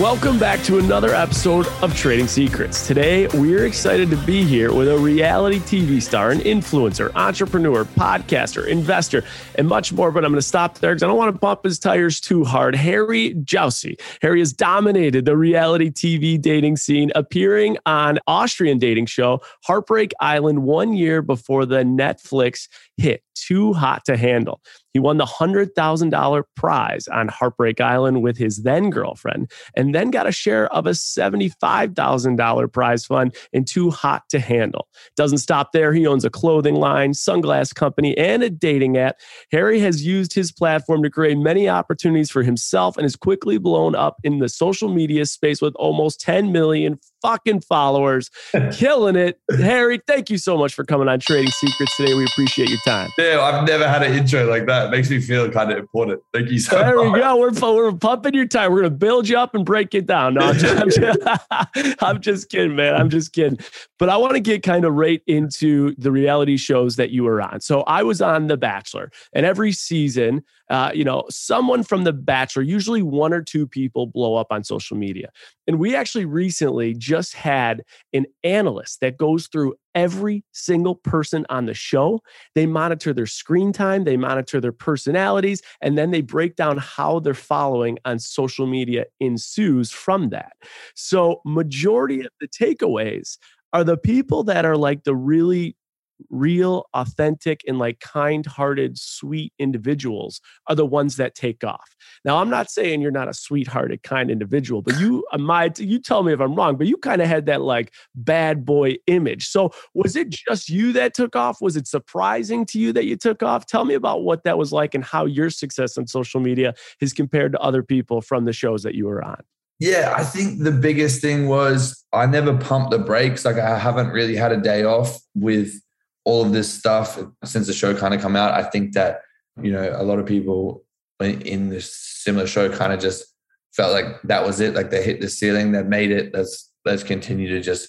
Welcome back to another episode of Trading Secrets. Today, we're excited to be here with a reality TV star, an influencer, entrepreneur, podcaster, investor, and much more. But I'm going to stop there because I don't want to bump his tires too hard. Harry Jowsey. Harry has dominated the reality TV dating scene, appearing on Austrian dating show Heartbreak Island one year before the Netflix hit Too Hot to Handle. He won the $100,000 prize on Heartbreak Island with his then girlfriend, and then got a share of a $75,000 prize fund in Too Hot to Handle. Doesn't stop there. He owns a clothing line, sunglass company, and a dating app. Harry has used his platform to create many opportunities for himself and has quickly blown up in the social media space with almost 10 million fucking followers, killing it. Harry, thank you so much for coming on Trading Secrets today. We appreciate your time. Yeah, I've never had an intro like that. It makes me feel kind of important. Thank you so there much. There we go. We're, we're pumping your time. We're going to build you up and break it down. No, I'm just, I'm, just, I'm just kidding, man. I'm just kidding. But I want to get kind of right into the reality shows that you were on. So I was on The Bachelor, and every season, uh, you know, someone from The Bachelor, usually one or two people blow up on social media. And we actually recently just had an analyst that goes through every single person on the show. They monitor their screen time, they monitor their personalities, and then they break down how they're following on social media ensues from that. So, majority of the takeaways are the people that are like the really real, authentic, and like kind hearted, sweet individuals are the ones that take off. Now, I'm not saying you're not a sweethearted, kind individual, but you, uh, my, you tell me if I'm wrong, but you kind of had that like bad boy image. So, was it just you that took off? Was it surprising to you that you took off? Tell me about what that was like and how your success on social media is compared to other people from the shows that you were on. Yeah, I think the biggest thing was I never pumped the brakes. Like I haven't really had a day off with all of this stuff since the show kind of come out. I think that you know a lot of people in this similar show kind of just felt like that was it. Like they hit the ceiling, they made it. Let's let's continue to just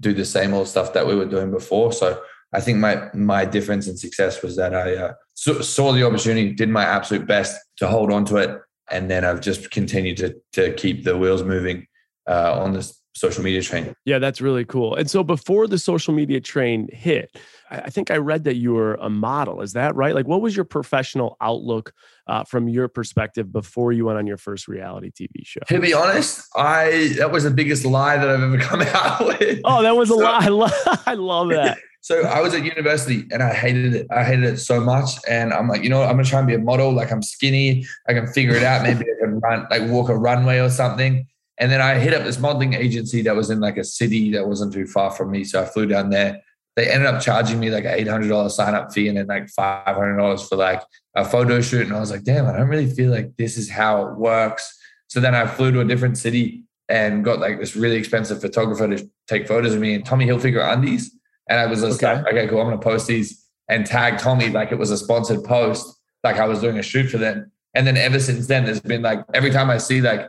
do the same old stuff that we were doing before. So I think my my difference in success was that I uh, saw the opportunity, did my absolute best to hold on to it, and then I've just continued to to keep the wheels moving uh, on this social media train. Yeah, that's really cool. And so before the social media train hit, I think I read that you were a model. Is that right? Like, what was your professional outlook uh, from your perspective before you went on your first reality TV show? To be honest, I that was the biggest lie that I've ever come out with. Oh, that was a so, lie. I love, I love that. So I was at university and I hated it. I hated it so much. And I'm like, you know what? I'm gonna try and be a model. Like I'm skinny. I can figure it out. Maybe I can run, like walk a runway or something. And then I hit up this modeling agency that was in like a city that wasn't too far from me. So I flew down there. They ended up charging me like an $800 sign up fee and then like $500 for like a photo shoot. And I was like, damn, I don't really feel like this is how it works. So then I flew to a different city and got like this really expensive photographer to take photos of me and Tommy Hilfiger undies. And I was just okay. like, okay, cool. I'm going to post these and tag Tommy like it was a sponsored post, like I was doing a shoot for them. And then ever since then, there's been like every time I see like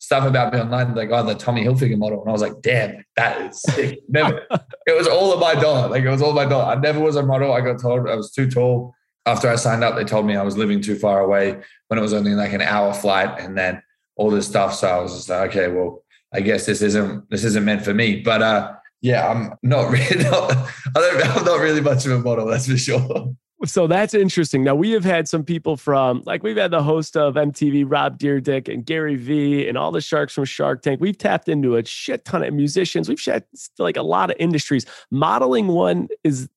stuff about me online, like, oh, the Tommy Hilfiger model. And I was like, damn, that is sick. Never, it was all of my dollar. Like, it was all my dollar. I never was a model. I got told I was too tall. After I signed up, they told me I was living too far away when it was only like an hour flight and then all this stuff. So I was just like, okay, well, I guess this isn't this isn't meant for me. But uh yeah, I'm not really not, I am not really much of a model, that's for sure. So that's interesting. Now we have had some people from, like we've had the host of MTV, Rob Dyrdek and Gary Vee, and all the sharks from Shark Tank. We've tapped into a shit ton of musicians. We've shed like a lot of industries. Modeling one is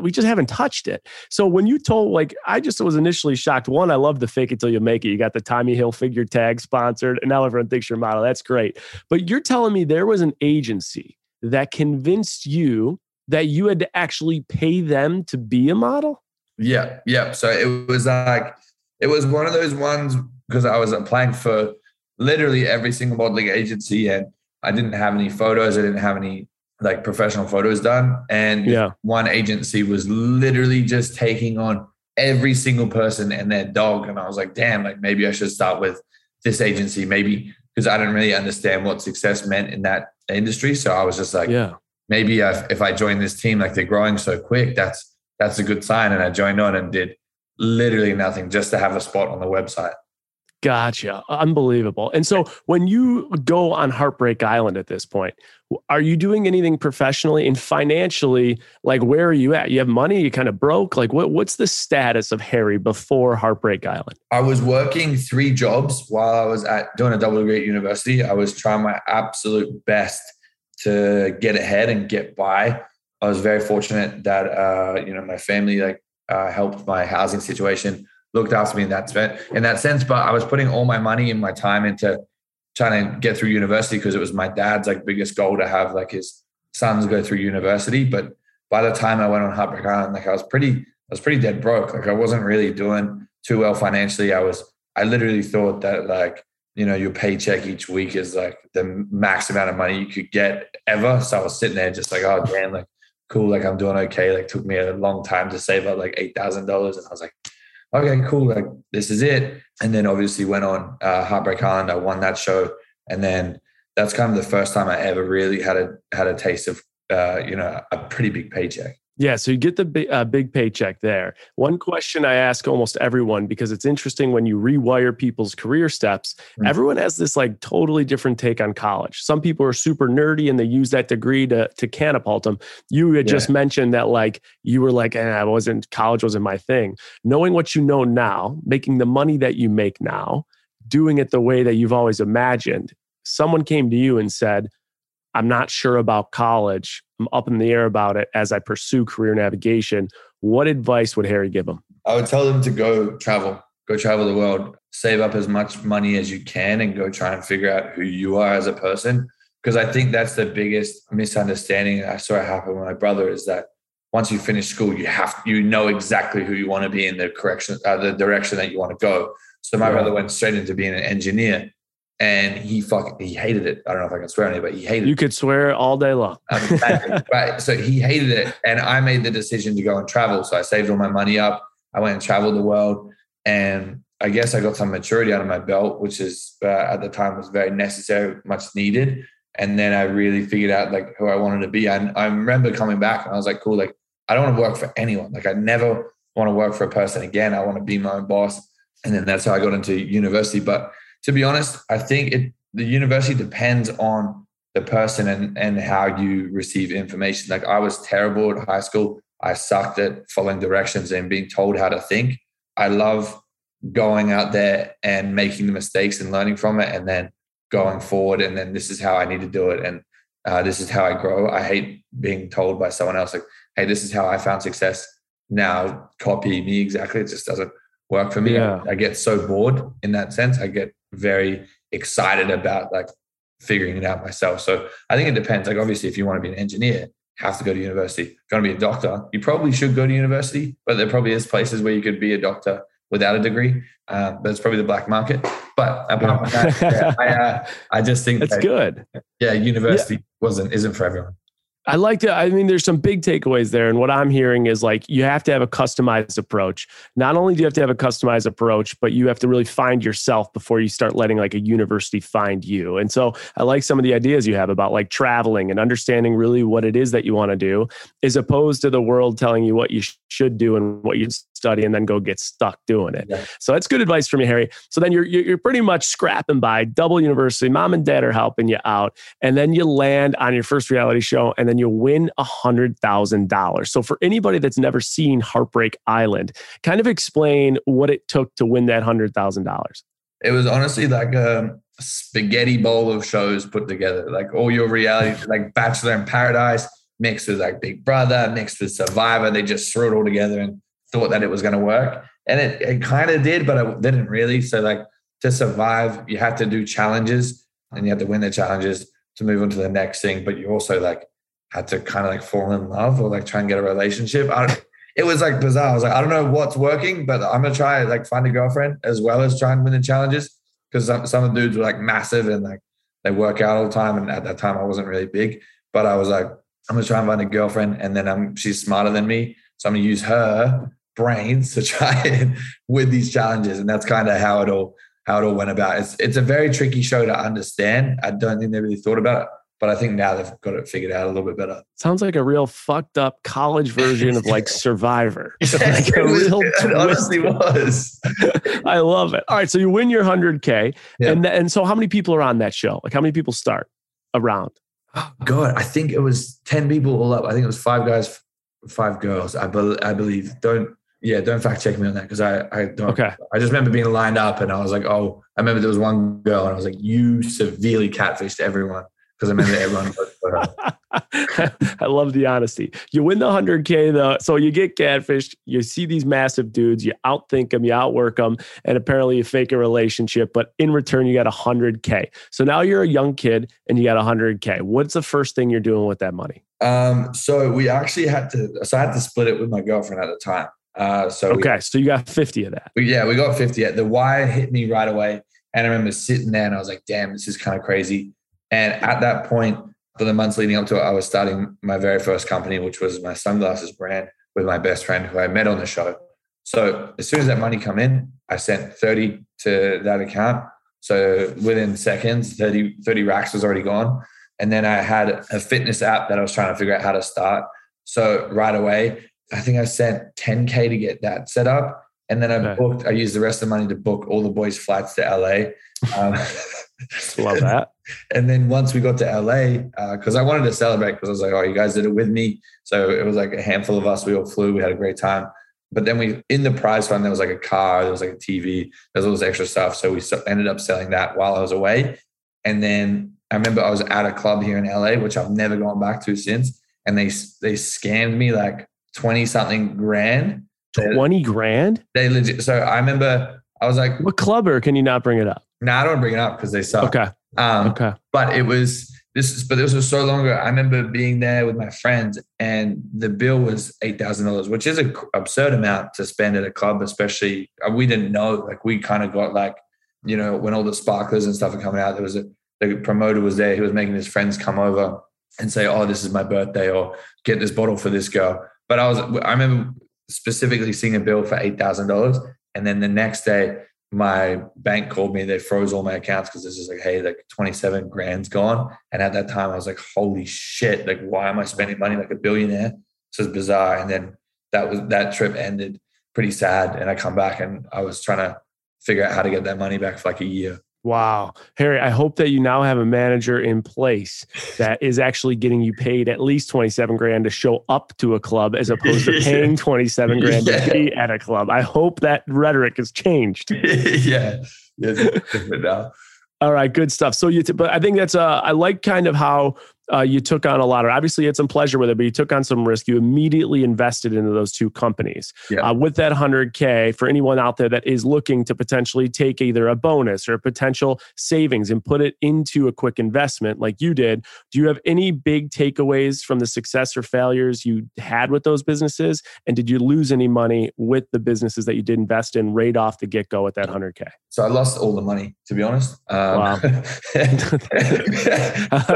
we just haven't touched it. So when you told, like, I just was initially shocked. One, I love the fake it till you make it. You got the Tommy Hilfiger tag sponsored, and now everyone thinks you're a model. That's great. But you're telling me there was an agency that convinced you that you had to actually pay them to be a model? Yeah, yeah. So it was like it was one of those ones because I was applying for literally every single modeling agency and I didn't have any photos. I didn't have any like professional photos done. And yeah. one agency was literally just taking on every single person and their dog. And I was like, damn, like maybe I should start with this agency. Maybe because I didn't really understand what success meant in that industry. So I was just like, Yeah. maybe if, if I join this team, like they're growing so quick, that's that's a good sign. And I joined on and did literally nothing just to have a spot on the website. Gotcha. Unbelievable. And so when you go on Heartbreak Island at this point, are you doing anything professionally and financially? Like, where are you at? You have money? You kind of broke? Like, what, what's the status of Harry before Heartbreak Island? I was working three jobs while I was at doing a double degree at university. I was trying my absolute best to get ahead and get by. I was very fortunate that uh, you know my family like uh, helped my housing situation, looked after me in that in that sense. But I was putting all my money and my time into trying to get through university because it was my dad's like biggest goal to have like his sons go through university. But by the time I went on Heartbreak Island, like I was pretty, I was pretty dead broke. Like I wasn't really doing too well financially. I was, I literally thought that like you know your paycheck each week is like the max amount of money you could get ever. So I was sitting there just like, oh damn, like cool, like I'm doing okay. Like took me a long time to save up like eight thousand dollars, and I was like, okay, cool, like this is it. And then obviously went on uh, Heartbreak Island. I won that show, and then that's kind of the first time I ever really had a had a taste of uh, you know a pretty big paycheck. Yeah, so you get the big, uh, big paycheck there. One question I ask almost everyone because it's interesting when you rewire people's career steps. Mm. Everyone has this like totally different take on college. Some people are super nerdy and they use that degree to to catapult them. You had just mentioned that like you were like, eh, I wasn't college wasn't my thing. Knowing what you know now, making the money that you make now, doing it the way that you've always imagined. Someone came to you and said, I'm not sure about college. I'm up in the air about it as I pursue career navigation. What advice would Harry give them? I would tell them to go travel, go travel the world, save up as much money as you can, and go try and figure out who you are as a person. Because I think that's the biggest misunderstanding I saw it happen with my brother is that once you finish school, you have you know exactly who you want to be in the correction, uh, the direction that you want to go. So my Yeah. brother went straight into being an engineer, and he fuck he hated it. I don't know if I can swear on it, but he hated it. You it. could swear all day long. Um, right. So he hated it. And I made the decision to go and travel. So I saved all my money up. I went and traveled the world. And I guess I got some maturity out of my belt, which is uh, at the time was very necessary, much needed. And then I really figured out like who I wanted to be. And I remember coming back and I was like, cool, like I don't want to work for anyone. Like I never want to work for a person again. I want to be my own boss. And then that's how I got into university. But to be honest, I think it the university depends on the person and and how you receive information. Like I was terrible at high school. I sucked at following directions and being told how to think. I love going out there and making the mistakes and learning from it and then going forward and then this is how I need to do it and uh, this is how I grow. I hate being told by someone else like, "Hey, this is how I found success." Now copy me exactly. It just doesn't work for me. Yeah. I get so bored in that sense. I get very excited about like figuring it out myself. So I think it depends. Like obviously, if you want to be an engineer, you have to go to university. If you want to be a doctor, you probably should go to university. But there probably is places where you could be a doctor without a degree. Um, but it's probably the black market. But apart from that, yeah, I, uh, I just think That's that, good. yeah, university wasn't isn't for everyone. I like to, I mean, there's some big takeaways there. And what I'm hearing is like, you have to have a customized approach. Not only do you have to have a customized approach, but you have to really find yourself before you start letting like a university find you. And so I like some of the ideas you have about like traveling and understanding really what it is that you want to do, as opposed to the world telling you what you sh- should do and what you study and then go get stuck doing it. Yeah. So that's good advice from you, Harry. So then you're, you're you're pretty much scrapping by double university. Mom and dad are helping you out. And then you land on your first reality show and then you win a hundred thousand dollars. So for anybody that's never seen Heartbreak Island, kind of explain what it took to win that hundred thousand dollars. It was honestly like a spaghetti bowl of shows put together, like all your reality, like Bachelor in Paradise mixed with like Big Brother, mixed with Survivor. They just threw it all together and thought that it was going to work. And it, it kind of did, but it didn't really. So, like to survive, you had to do challenges and you had to win the challenges to move on to the next thing. But you also like had to kind of like fall in love or like try and get a relationship. It was like bizarre. I was like, I don't know what's working, but I'm gonna try like find a girlfriend as well as try and win the challenges because some, some of the dudes were like massive and like they work out all the time. And at that time, I wasn't really big, but I was like, I'm gonna try and find a girlfriend, and then I'm she's smarter than me, so I'm gonna use her brains to try and with these challenges, and that's kind of how it all how it all went about. It's it's a very tricky show to understand. I don't think they really thought about it, but I think now they've got it figured out a little bit better. Sounds like a real fucked up college version of like Survivor. like a real it honestly was. I love it. All right, so you win your 100k Yeah. and th- and so how many people are on that show? Like how many people start around? Oh God, I think it was ten people all up. I think it was five guys, five girls. I, bel I believe. Don't yeah, don't fact check me on that because I I don't. Okay. I just remember being lined up and I was like, oh, I remember there was one girl and I was like, you severely catfished everyone because I remember everyone voted for her. I love the honesty. You win the 100K though. So you get catfished. You see these massive dudes. You outthink them, you outwork them, and apparently you fake a relationship. But in return, you got 100K. So now you're a young kid and you got 100K. What's the first thing you're doing with that money? Um, so we actually had to. So I had to split it with my girlfriend at the time. Uh, so we- Okay. So you got 50 of that. we, yeah, we got fifty. The wire hit me right away, and I remember sitting there and I was like, "Damn, this is kind of crazy." And at that point, for the months leading up to it, I was starting my very first company, which was my sunglasses brand with my best friend who I met on the show. So as soon as that money come in, I sent 30 to that account. So within seconds, 30, 30 racks was already gone. And then I had a fitness app that I was trying to figure out how to start. So right away, I think I sent 10K to get that set up. And then I Okay. booked, I used the rest of the money to book all the boys' flights to LA. Um, Love that. and then once we got to LA, because I wanted to celebrate, because I was like, oh, you guys did it with me. So it was like a handful of us. We all flew. We had a great time. But then we, in the prize fund, there was like a car, there was like a TV, there was all this extra stuff. So we ended up selling that while I was away. And then I remember I was at a club here in LA, which I've never gone back to since. And they they scammed me like 20 something grand. 20 grand? They legit. So I remember I was like, What club or can you not bring it up? nah, I don't bring it up because they suck. Okay. Um, Okay. but it was this is but this was so long ago. I remember being there with my friends and the bill was eight thousand dollars, which is an absurd amount to spend at a club, especially uh, we didn't know. Like we kind of got like, you know, when all the sparklers and stuff are coming out, there was a the promoter was there, he was making his friends come over and say, Oh, this is my birthday, or get this bottle for this girl. But I was I remember specifically seeing a bill for eight thousand dollars. And then the next day my bank called me. They froze all my accounts because this is like, hey, like 27 grand's gone. And at that time, I was like, holy shit, like, why am I spending money like a billionaire? This is bizarre. And then that was that trip ended pretty sad. And I come back and I was trying to figure out how to get that money back for like a year. Wow. Harry, I hope that you now have a manager in place that is actually getting you paid at least 27 grand to show up to a club as opposed to paying 27 grand Yeah. to be at a club. I hope that rhetoric has changed. yeah. Yeah. it's different now. All right, good stuff. So you, t- but I think that's uh, I like kind of how uh, you took on a lot of. Obviously, you had some pleasure with it, but you took on some risk. You immediately invested into those two companies. Yeah. Uh, with that 100k, for anyone out there that is looking to potentially take either a bonus or a potential savings and put it into a quick investment, like you did, do you have any big takeaways from the success or failures you had with those businesses? And did you lose any money with the businesses that you did invest in right off the get go at that 100k? So I lost all the money, to be honest. Um, Wow. I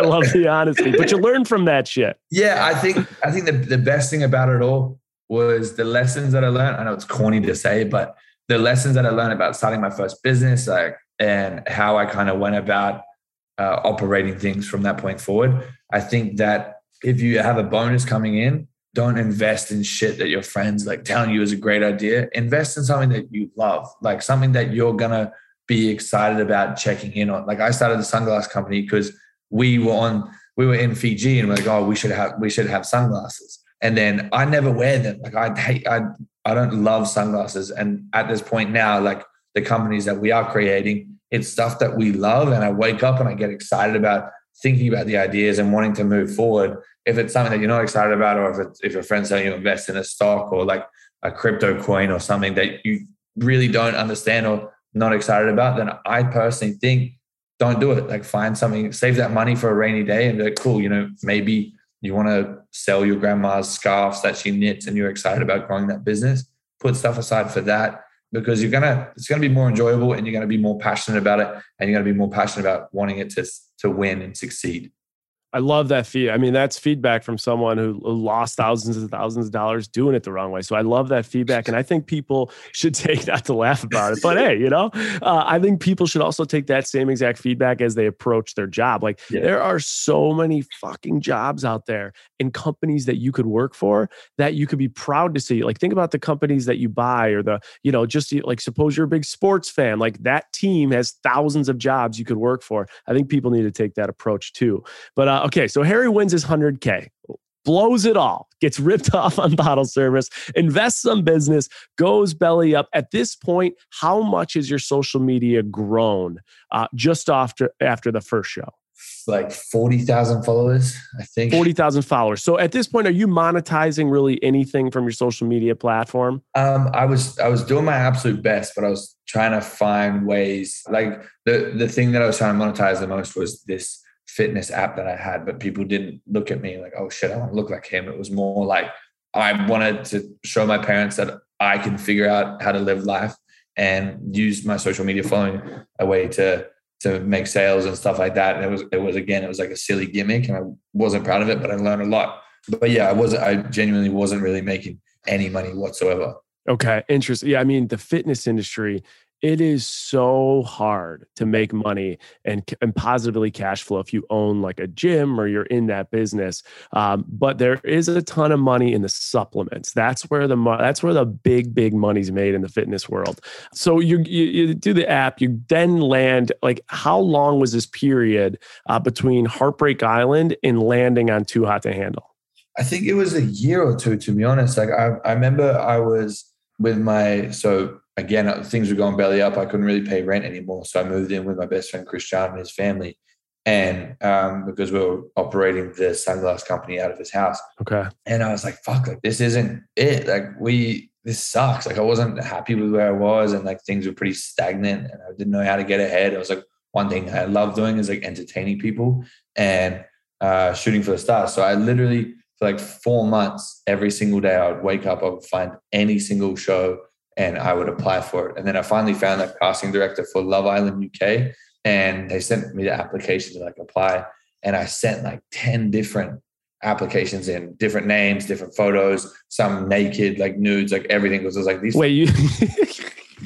love the honesty, but you learn from that shit. Yeah, I think I think the, the best thing about it all was the lessons that I learned. I know it's corny to say, but the lessons that I learned about starting my first business, like and how I kind of went about uh, operating things from that point forward. I think that if you have a bonus coming in, don't invest in shit that your friends like telling you is a great idea. Invest in something that you love, like something that you're gonna be excited about checking in on. Like I started the sunglass company because we were on we were in Fiji and we're like, oh, we should have we should have sunglasses. And then I never wear them. Like I hate I I don't love sunglasses. And at this point now, like the companies that we are creating, it's stuff that we love. And I wake up and I get excited about thinking about the ideas and wanting to move forward. If it's something that you're not excited about, or if it's, if your friends telling you invest in a stock or like a crypto coin or something that you really don't understand or not excited about, then I personally think don't do it. Like find something, save that money for a rainy day and be like, cool, you know, maybe you want to sell your grandma's scarves that she knits and you're excited about growing that business. Put stuff aside for that because you're gonna it's gonna be more enjoyable and you're gonna be more passionate about it and you're gonna be more passionate about wanting it to to win and succeed. I love that feed. I mean, that's feedback from someone who lost thousands and thousands of dollars doing it the wrong way. So I love that feedback. And I think people should take not to laugh about it, but hey, you know, uh, I think people should also take that same exact feedback as they approach their job. Like yeah. there are so many fucking jobs out there in companies that you could work for that you could be proud to see. Like think about the companies that you buy or the, you know, just like suppose you're a big sports fan, like that team has thousands of jobs you could work for. I think people need to take that approach too. But uh, okay, so Harry wins his 100K, blows it all, gets ripped off on bottle service, invests some business, goes belly up. At this point, how much has your social media grown uh, just after after the first show? Like 40,000 followers, I think. 40,000 followers. So at this point, are you monetizing really anything from your social media platform? Um, I was I was doing my absolute best, but I was trying to find ways. Like the the thing that I was trying to monetize the most was this fitness app that I had, but people didn't look at me like, oh shit, I want to look like him. It was more like I wanted to show my parents that I can figure out how to live life and use my social media following a way to to make sales and stuff like that. And it was it was again, it was like a silly gimmick and I wasn't proud of it, but I learned a lot. But yeah, I wasn't I genuinely wasn't really making any money whatsoever. Okay, interesting. Yeah, I mean the fitness industry it is so hard to make money and, and positively cash flow if you own like a gym or you're in that business. Um, but there is a ton of money in the supplements. That's where the that's where the big big money's made in the fitness world. So you you, you do the app, you then land. Like how long was this period uh, between Heartbreak Island and landing on Too Hot to Handle? I think it was a year or two, to be honest. Like I, I remember I was with my so again, things were going belly up. I couldn't really pay rent anymore. So I moved in with my best friend, Christian, and his family. And um, because we were operating the sunglass company out of his house. Okay. And I was like, fuck, like this isn't it. Like we, this sucks. Like I wasn't happy with where I was and like things were pretty stagnant and I didn't know how to get ahead. I was like, one thing I love doing is like entertaining people and uh, shooting for the stars. So I literally, for like four months, every single day, I would wake up, I would find any single show and I would apply for it. And then I finally found that casting director for Love Island UK, and they sent me the application to like apply. And I sent like 10 different applications in different names, different photos, some naked, like nudes, like everything. Because I was like, these. Wait, you.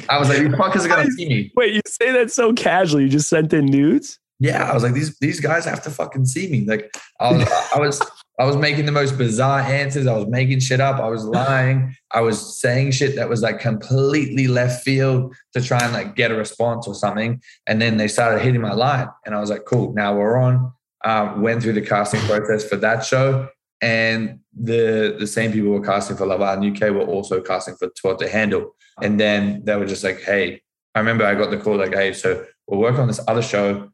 I was like, these fuckers are gonna see me. Wait, you say that so casually? You just sent in nudes? Yeah, I was like, these these guys have to fucking see me. Like, I was, I was I was making the most bizarre answers. I was making shit up. I was lying. I was saying shit that was like completely left field to try and like get a response or something. And then they started hitting my line. And I was like, cool, now we're on. Um, went through the casting process for that show. And the the same people were casting for Love Island UK were also casting for Too Hot to Handle. And then they were just like, hey, I remember I got the call like, hey, so we're working on this other show.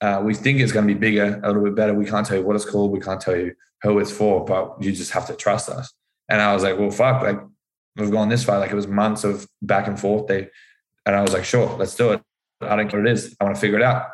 Uh, we think it's going to be bigger, a little bit better. We can't tell you what it's called. We can't tell you who it's for, but you just have to trust us. And I was like, well, fuck, like we've gone this far. Like it was months of back and forth. They, and I was like, sure, let's do it. I don't care what it is. I want to figure it out.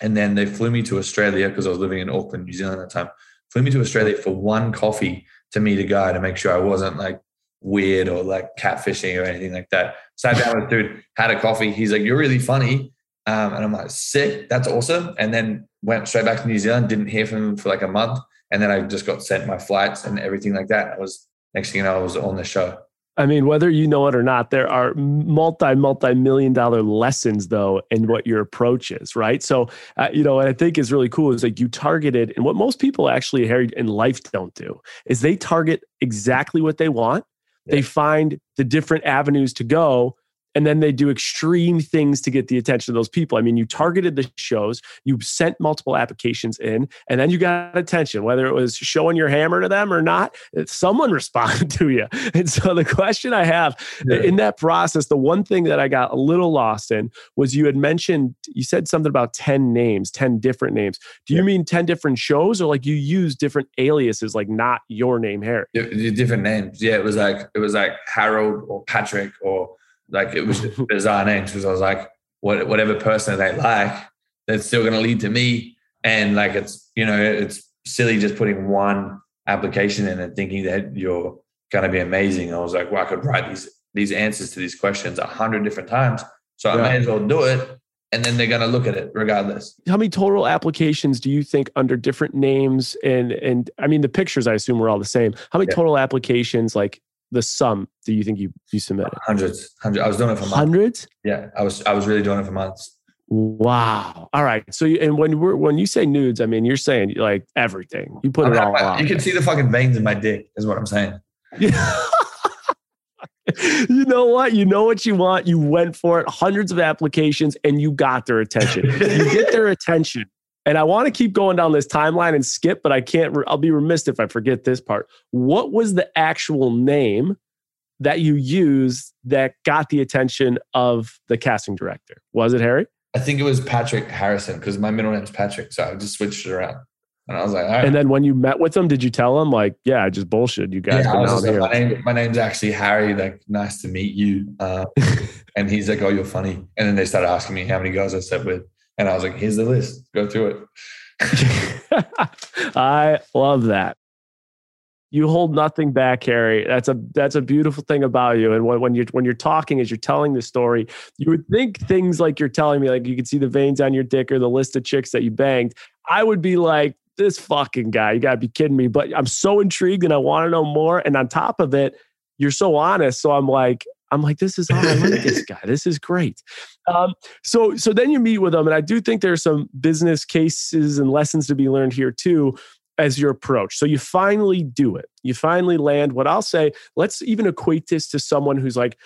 And then they flew me to Australia because I was living in Auckland, New Zealand at the time. Flew me to Australia for one coffee to meet a guy to make sure I wasn't like weird or like catfishing or anything like that. Sat down with dude, had a coffee. He's like, "You're really funny," um, and I'm like, "Sick, that's awesome." And then went straight back to New Zealand. Didn't hear from him for like a month. And then I just got sent my flights and everything like that. I was next thing you know, I was on the show. I mean, whether you know it or not, there are multi, multi million dollar lessons though in what your approach is, right? So, uh, you know, what I think is really cool is like you targeted, and what most people actually in life don't do is they target exactly what they want. Yeah. They find the different avenues to go and then they do extreme things to get the attention of those people. I mean, you targeted the shows, you sent multiple applications in, and then you got attention, whether it was showing your hammer to them or not, eh, someone responded to you. And so the question I have eh, yeah. in that process, the one thing that I got a little lost in was you had mentioned, you said something about 10 names, 10 different names. Do you yeah. mean 10 different shows or like you use different aliases, like not your name, Harry? Different names. Yeah, it was like, it was like Harold or Patrick or like it was bizarre names because I was like, what, whatever person they like, that's still going to lead to me. And like it's you know it's silly just putting one application in and thinking that you're going to be amazing. I was like, well, I could write these these answers to these questions a hundred different times, so I may as well do it. and then they're going to look at it regardless. How many total applications do you think under different names and and I mean the pictures I assume were all the same. How many Yeah. total applications like the sum do you think you you submitted? Hundreds, hundreds. I was doing it for months. Hundreds? Yeah, I was I was really doing it for months. Wow. All right. So you, and when we're when you say nudes, I mean you're saying like everything. You put I it all I- you can see the fucking veins in my dick, is what I'm saying. Yeah. you know what? You know what you want. You went for it. Hundreds of applications and you got their attention. you get their attention. And I want to keep going down this timeline and skip, but I can't. I'll be remiss if I forget this part. What was the actual name that you used that got the attention of the casting director? Was it Harry? I think it was Patrick Harrison because my middle name's Patrick, so I just switched it around. And I was like, all right. And then when you met with them, did you tell them like, "Yeah, I just bullshit you guys"? yeah, I was just like, my, name, my name's actually Harry. Like, nice to meet you. Uh, and he's like, oh, you're funny. And then they started asking me how many girls I slept with. And I was like, here's the list. Go through it. I love that. You hold nothing back, Harry. That's a that's a beautiful thing about you. And when, when you're when you're talking, as you're telling the story, you would think things like you're telling me, like you could see the veins on your dick or the list of chicks that you banged. I would be like, this fucking guy, you gotta be kidding me. But I'm so intrigued and I want to know more. And on top of it, you're so honest. So I'm like, I'm like, this is how I like this guy. This is great. Um, so so then you meet with them, and I do think there's some business cases and lessons to be learned here too as your approach. So you finally do it. You finally land what I'll say, let's even equate this to someone who's like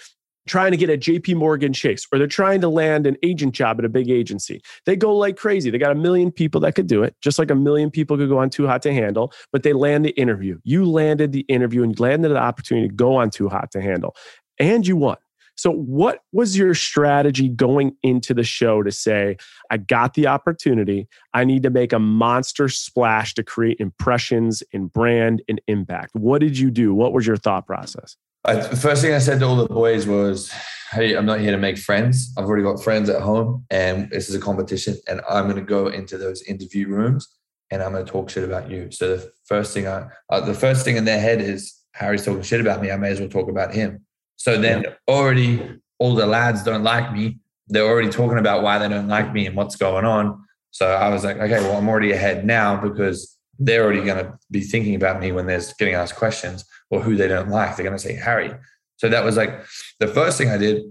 trying to get a JP Morgan Chase or they're trying to land an agent job at a big agency. They go like crazy. They got a million people that could do it, just like a million people could go on Too Hot to Handle, but they land the interview. You landed the interview and you landed the opportunity to go on Too Hot to Handle and you won. So, what was your strategy going into the show to say, I got the opportunity. I need to make a monster splash to create impressions and brand and impact? What did you do? What was your thought process? I, the first thing I said to all the boys was, Hey, I'm not here to make friends. I've already got friends at home and this is a competition. And I'm going to go into those interview rooms and I'm going to talk shit about you. So the first thing I, uh, the first thing in their head is Harry's talking shit about me. I may as well talk about him. So then already all the lads don't like me. They're already talking about why they don't like me and what's going on. So I was like, okay, well, I'm already ahead now because they're already going to be thinking about me when they're getting asked questions or who they don't like. They're going to say Harry. So that was like the first thing I did.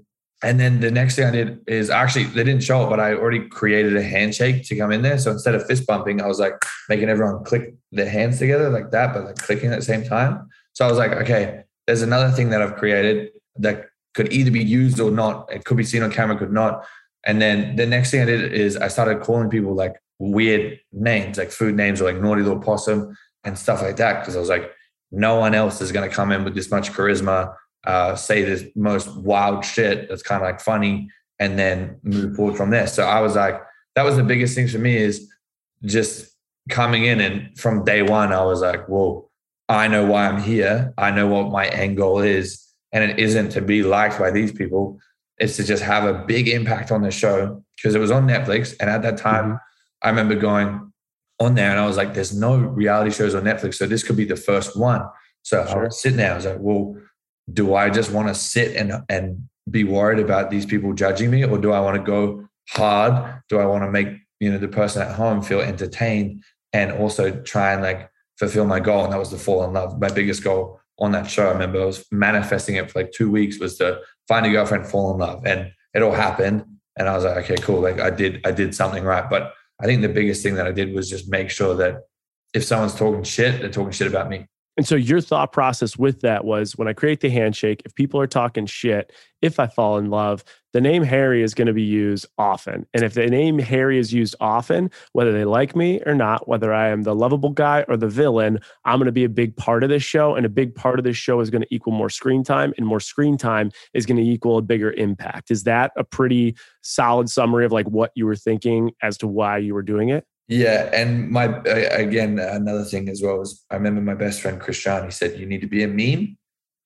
And then the next thing I did is actually they didn't show it, but I already created a handshake to come in there. So instead of fist bumping, I was like making everyone click their hands together like that, but like clicking at the same time. So I was like, okay, there's another thing that I've created that could either be used or not. It could be seen on camera, could not. And then the next thing I did is I started calling people like weird names, like food names or like naughty little possum and stuff like that. Cause I was like, no one else is going to come in with this much charisma, uh, say this most wild shit that's kind of like funny, and then move forward from there. So I was like, that was the biggest thing for me is just coming in and from day one, I was like, whoa, I know why I'm here. I know what my end goal is. And it isn't to be liked by these people. It's to just have a big impact on the show because it was on Netflix. And at that time, mm-hmm. I remember going on there and I was like, there's no reality shows on Netflix. So this could be the first one. So I was sitting there. I was like, well, do I just want to sit and and be worried about these people judging me? Or do I want to go hard? Do I want to make, you know, the person at home feel entertained and also try and like fulfill my goal? And that was to fall in love. My biggest goal on that show. I remember I was manifesting it for like two weeks was to find a girlfriend, fall in love. And it all happened. And I was like, okay, cool. Like I did, I did something right. But I think the biggest thing that I did was just make sure that if someone's talking shit, they're talking shit about me. And so your thought process with that was when I create the handshake, if people are talking shit, if I fall in love, the name Harry is going to be used often. And if the name Harry is used often, whether they like me or not, whether I am the lovable guy or the villain, I'm going to be a big part of this show. And a big part of this show is going to equal more screen time, and more screen time is going to equal a bigger impact. Is that a pretty solid summary of like what you were thinking as to why you were doing it? Yeah, and my again another thing as well is I remember my best friend Christian. He said you need to be a meme,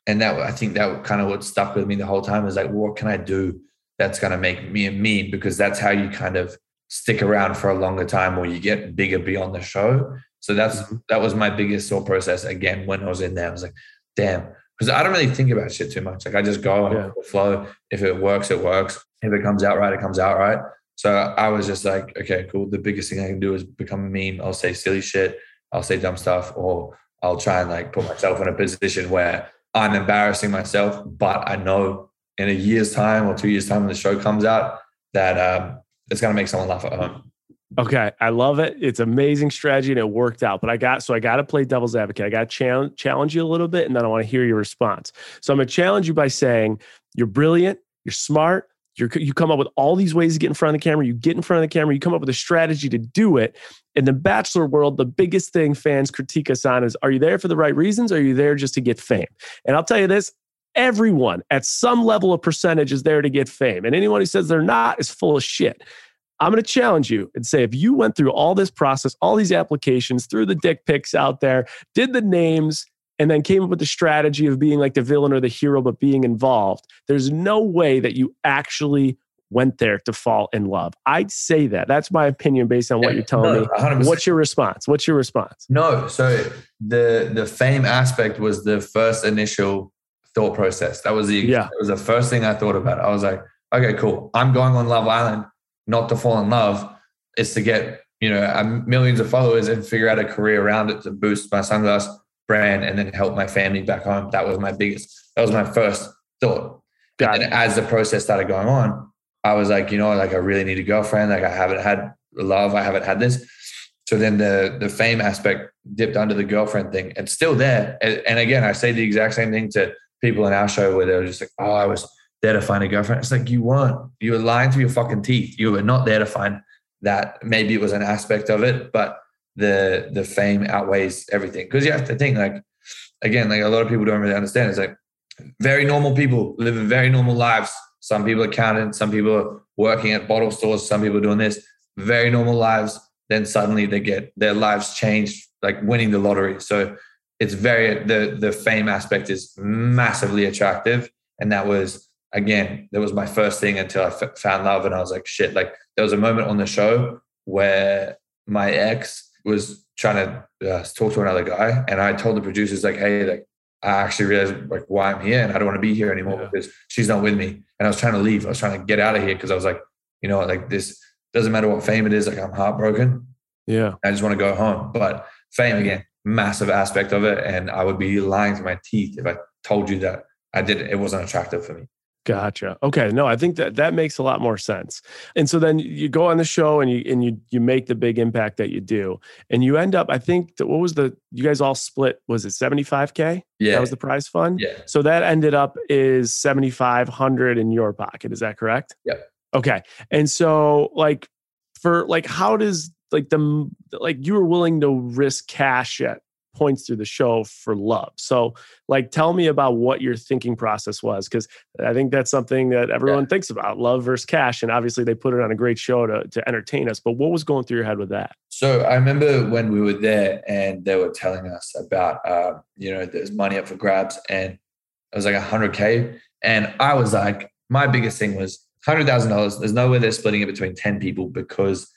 and that I think that kind of what stuck with me the whole time is like, what can I do that's going to make me a meme? Because that's how you kind of stick around for a longer time, or you get bigger beyond the show. So that's Mhm. that was my biggest thought process. Again, when I was in there, I was like, damn, because I don't really think about shit too much. Like I just go and Yeah. flow. If it works, it works. If it comes out right, it comes out right. So I was just like, okay, cool. The biggest thing I can do is become a meme. I'll say silly shit. I'll say dumb stuff, or I'll try and like put myself in a position where I'm embarrassing myself, but I know in a year's time or two years' time when the show comes out that um, it's going to make someone laugh at home. Okay, I love it. It's amazing strategy and it worked out. But I got so I got to play devil's advocate. I got to challenge challenge you a little bit, and then I want to hear your response. So I'm going to challenge you by saying you're brilliant, you're smart, you're, you come up with all these ways to get in front of the camera. You get in front of the camera. You come up with a strategy to do it. In the bachelor world, the biggest thing fans critique us on is: Are you there for the right reasons? Are you there just to get fame? And I'll tell you this: everyone at some level of percentage is there to get fame. And anyone who says they're not is full of shit. I'm going to challenge you and say if you went through all this process, all these applications, threw the dick pics out there, did the names, and then came up with the strategy of being like the villain or the hero, but being involved, there's no way that you actually went there to fall in love. I'd say that. That's my opinion based on what you're telling no, me. 100%. What's your response? What's your response? No, so the the fame aspect was the first initial thought process. That was the Yeah. that was the first thing I thought about. I was like, okay, cool. I'm going on Love Island not to fall in love. It's to get you know millions of followers and figure out a career around it to boost my sunglass brand and then help my family back home. That was my biggest. That was my first thought. Got and as the process started going on, I was like, you know, like I really need a girlfriend. Like I haven't had love. I haven't had this. So then the the fame aspect dipped under the girlfriend thing. It's still there. And, and again, I say the exact same thing to people in our show where they're just like, oh, I was there to find a girlfriend. It's like you weren't. You were lying through your fucking teeth. You were not there to find that. Maybe it was an aspect of it, but the the fame outweighs everything. Because you have to think like, again, like a lot of people don't really understand. It's like very normal people living very normal lives. Some people are counting, some people are working at bottle stores, some people are doing this, very normal lives. Then suddenly they get their lives changed, like winning the lottery. So it's very the the fame aspect is massively attractive. And that was again, that was my first thing until I f- found love. And I was like, shit, like there was a moment on the show where my ex was trying to uh, talk to another guy. And I told the producers like, Hey, like, I actually realized like why I'm here and I don't want to be here anymore Yeah. because she's not with me. And I was trying to leave. I was trying to get out of here because I was like, you know, like this doesn't matter what fame it is. Like I'm heartbroken. Yeah. I just want to go home. But fame again, massive aspect of it. And I would be lying to my teeth if I told you that I didn't, it wasn't attractive for me. Gotcha. Okay. No, I think that that makes a lot more sense. And so then you go on the show and you and you you make the big impact that you do, and you end up. I think that what was the you guys all split? Was it seventy five k? Yeah. That was the prize fund. yeah. So that ended up is seventy five hundred in your pocket. Is that correct? Yep. Okay. And so like for like how does like the like you were willing to risk cash at points through the show for love. So like tell me about what your thinking process was because I think that's something that everyone thinks about love versus cash and obviously they put it on a great show to to entertain us. But what was going through your head with that? So I remember when we were there and they were telling us about, uh, you know, there's money up for grabs and it was like 100K. And I was like, my biggest thing was $100,000. There's no way they're splitting it between 10 people because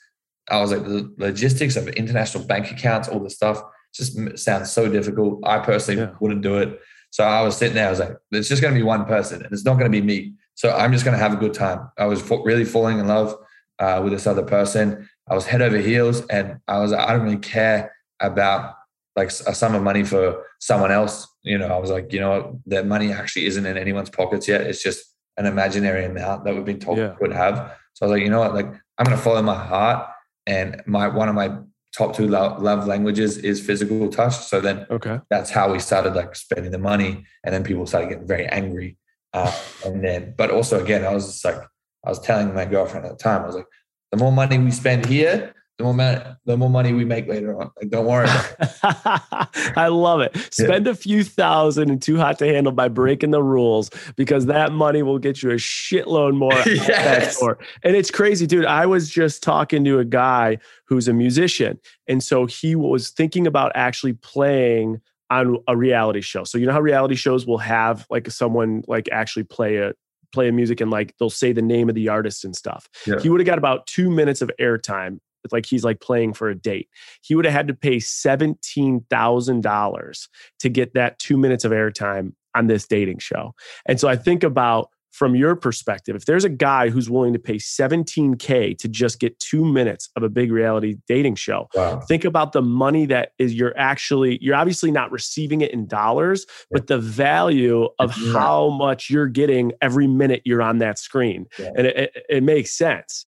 I was like, the logistics of international bank accounts, all the stuff just sounds so difficult. I personally Yeah. wouldn't do it. So I was sitting there, I was like, it's just going to be one person and it's not going to be me. So I'm just going to have a good time. I was really falling in love uh, with this other person. I was head over heels and I was, I don't really care about like a sum of money for someone else. You know, I was like, you know, that money actually isn't in anyone's pockets yet. It's just an imaginary amount that we've been told Yeah. we could have. So I was like, you know what, like I'm going to follow my heart. And my, one of my top two love, love languages is physical touch. So then Okay. that's how we started like spending the money and then people started getting very angry uh, and then but also again i was just like i was telling my girlfriend at the time i was like the more money we spend here the more money the more money we make later on like don't worry. I love it. Spend a few thousand and too hot to handle by breaking the rules because that money will get you a shitload more. Yes. And it's crazy, dude. I was just talking to a guy who's a musician. And so he was thinking about actually playing on a reality show. So you know how reality shows will have like someone like actually play a play a music and like they'll say the name of the artist and stuff. Yeah. He would have got about two minutes of airtime. It's like he's like playing for a date. He would have had to pay seventeen thousand dollars to get that two minutes of airtime on this dating show. And so I think about from your perspective, if there's a guy who's willing to pay 17K to just get two minutes of a big reality dating show, Wow. think about the money that is you're actually, you're obviously not receiving it in dollars, but the value of Yeah. how much you're getting every minute you're on that screen. Yeah. And it, it, it makes sense.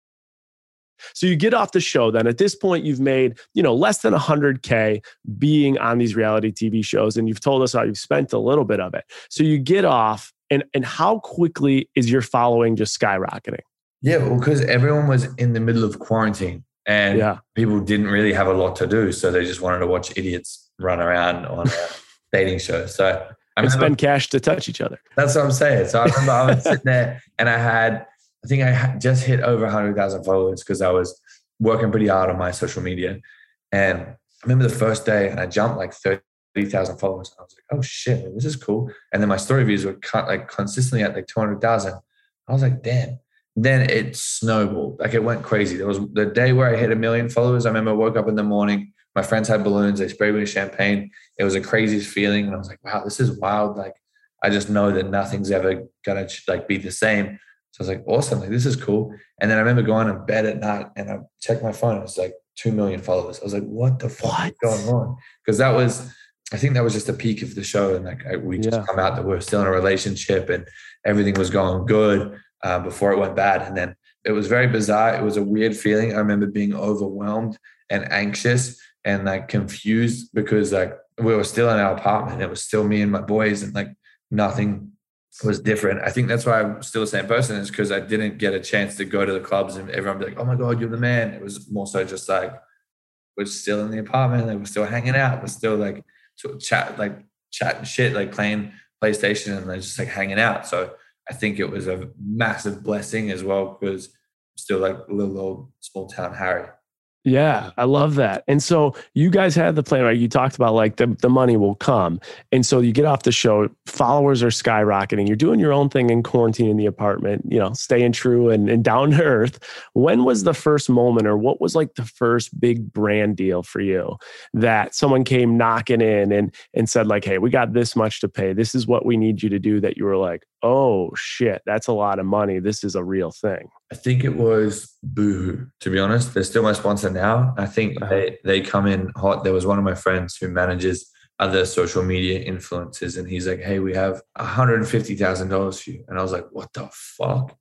So you get off the show, then at this point, you've made, you know, less than 100K being on these reality TV shows. And you've told us how you've spent a little bit of it. So you get off, and, and how quickly is your following just skyrocketing? Yeah, well, because everyone was in the middle of quarantine and Yeah. people didn't really have a lot to do. So they just wanted to watch idiots run around on a dating show. So I And spend cash to touch each other. that's what I'm saying. So I remember I was sitting there and I had, I think I just hit over 100,000 followers because I was working pretty hard on my social media. And I remember the first day and I jumped like 30,000 followers. I was like, oh shit, this is cool. And then my story views were like consistently at like 200,000. I was like, damn. Then it snowballed. Like it went crazy. There was the day where I hit a million followers. I remember I woke up in the morning. My friends had balloons. They sprayed me with champagne. It was a craziest feeling. And I was like, wow, this is wild. Like I just know that nothing's ever gonna like be the same. So I was like, awesome, like this is cool. And then I remember going to bed at night and I checked my phone. It was like two million followers. I was like, what the fuck What? is going on? Because that was, I think that was just the peak of the show. And like I, we just Yeah. come out that we are still in a relationship and everything was going good uh, before it went bad. And then it was very bizarre. It was a weird feeling. I remember being overwhelmed and anxious and like confused because like we were still in our apartment. It was still me and my boys and like nothing was different. I think that's why I'm still the same person is because I didn't get a chance to go to the clubs and everyone be like, oh my God, you're the man. It was more so just like, we're still in the apartment, we're still hanging out, we're still like chat, like chatting shit, like playing PlayStation and like just like hanging out. So I think it was a massive blessing as well because I'm still like little old small town Harry. Yeah, I love that. And so you guys had the plan, right? You talked about like the, the money will come. And so you get off the show, followers are skyrocketing. You're doing your own thing in quarantine in the apartment, you know, staying true and, and down to earth. When was the first moment or what was like the first big brand deal for you that someone came knocking in and and said, like, hey, we got this much to pay. This is what we need you to do that you were like, oh shit, that's a lot of money. This is a real thing. I think it was Boohoo, to be honest. They're still my sponsor now. I think Uh-huh. they, they come in hot. There was one of my friends who manages other social media influencers, and he's like, Hey, we have $150,000 for you. And I was like, What the fuck?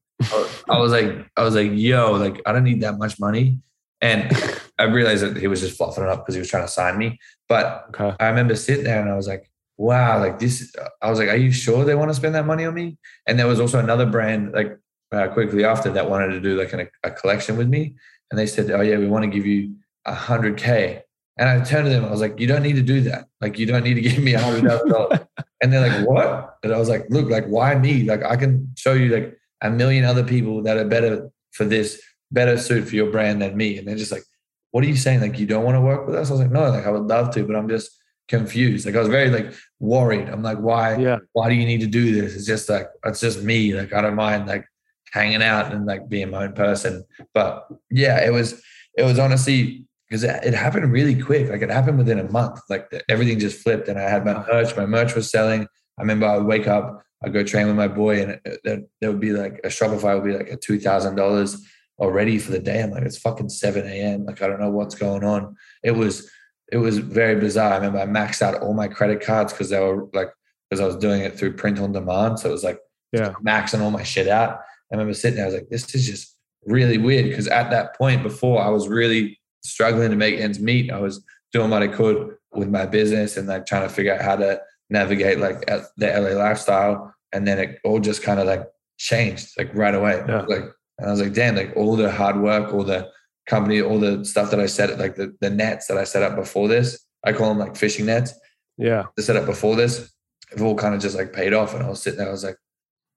I was- like, I was like, yo, like, I don't need that much money. And I realized that he was just fluffing it up because he was trying to sign me. But Okay. I remember sitting there and I was like, wow, like this, I was like, are you sure they want to spend that money on me? And there was also another brand like uh, quickly after that wanted to do like an, a collection with me. And they said, oh yeah, we want to give you a hundred K. And I turned to them, I was like, you don't need to do that. Like, you don't need to give me a hundred thousand dollars. And they're like, what? And I was like, look, like, why me? Like, I can show you like a million other people that are better for this, better suit for your brand than me. And they're just like, what are you saying? Like, you don't want to work with us? I was like, no, like, I would love to, but I'm just confused. Like, I was very like worried. I'm like, why? Yeah. Why do you need to do this? It's just like, it's just me. Like, I don't mind like hanging out and like being my own person. But yeah, it was, it was honestly, because it, it happened really quick. Like it happened within a month. Like the, everything just flipped, and I had my merch. My merch was selling. I remember I would wake up, I'd go train with my boy, and it, it, there would be like a Shopify would be like a two thousand dollars already for the day. I'm like, it's fucking seven a.m. Like I don't know what's going on. It was it was very bizarre. I remember I maxed out all my credit cards because they were like because I was doing it through print on demand. So it was like Yeah. maxing all my shit out. I remember sitting there, I was like, this is just really weird. Because at that point before, I was really struggling to make ends meet. I was doing what I could with my business and like trying to figure out how to navigate like the LA lifestyle. And then it all just kind of like changed like right away. Yeah. Like, and I was like, damn, like all the hard work, all the company, all the stuff that I set, up, like the, the nets that I set up before this, I call them like fishing nets. Yeah. The set up before this, have all kind of just like paid off. And I was sitting there, I was like,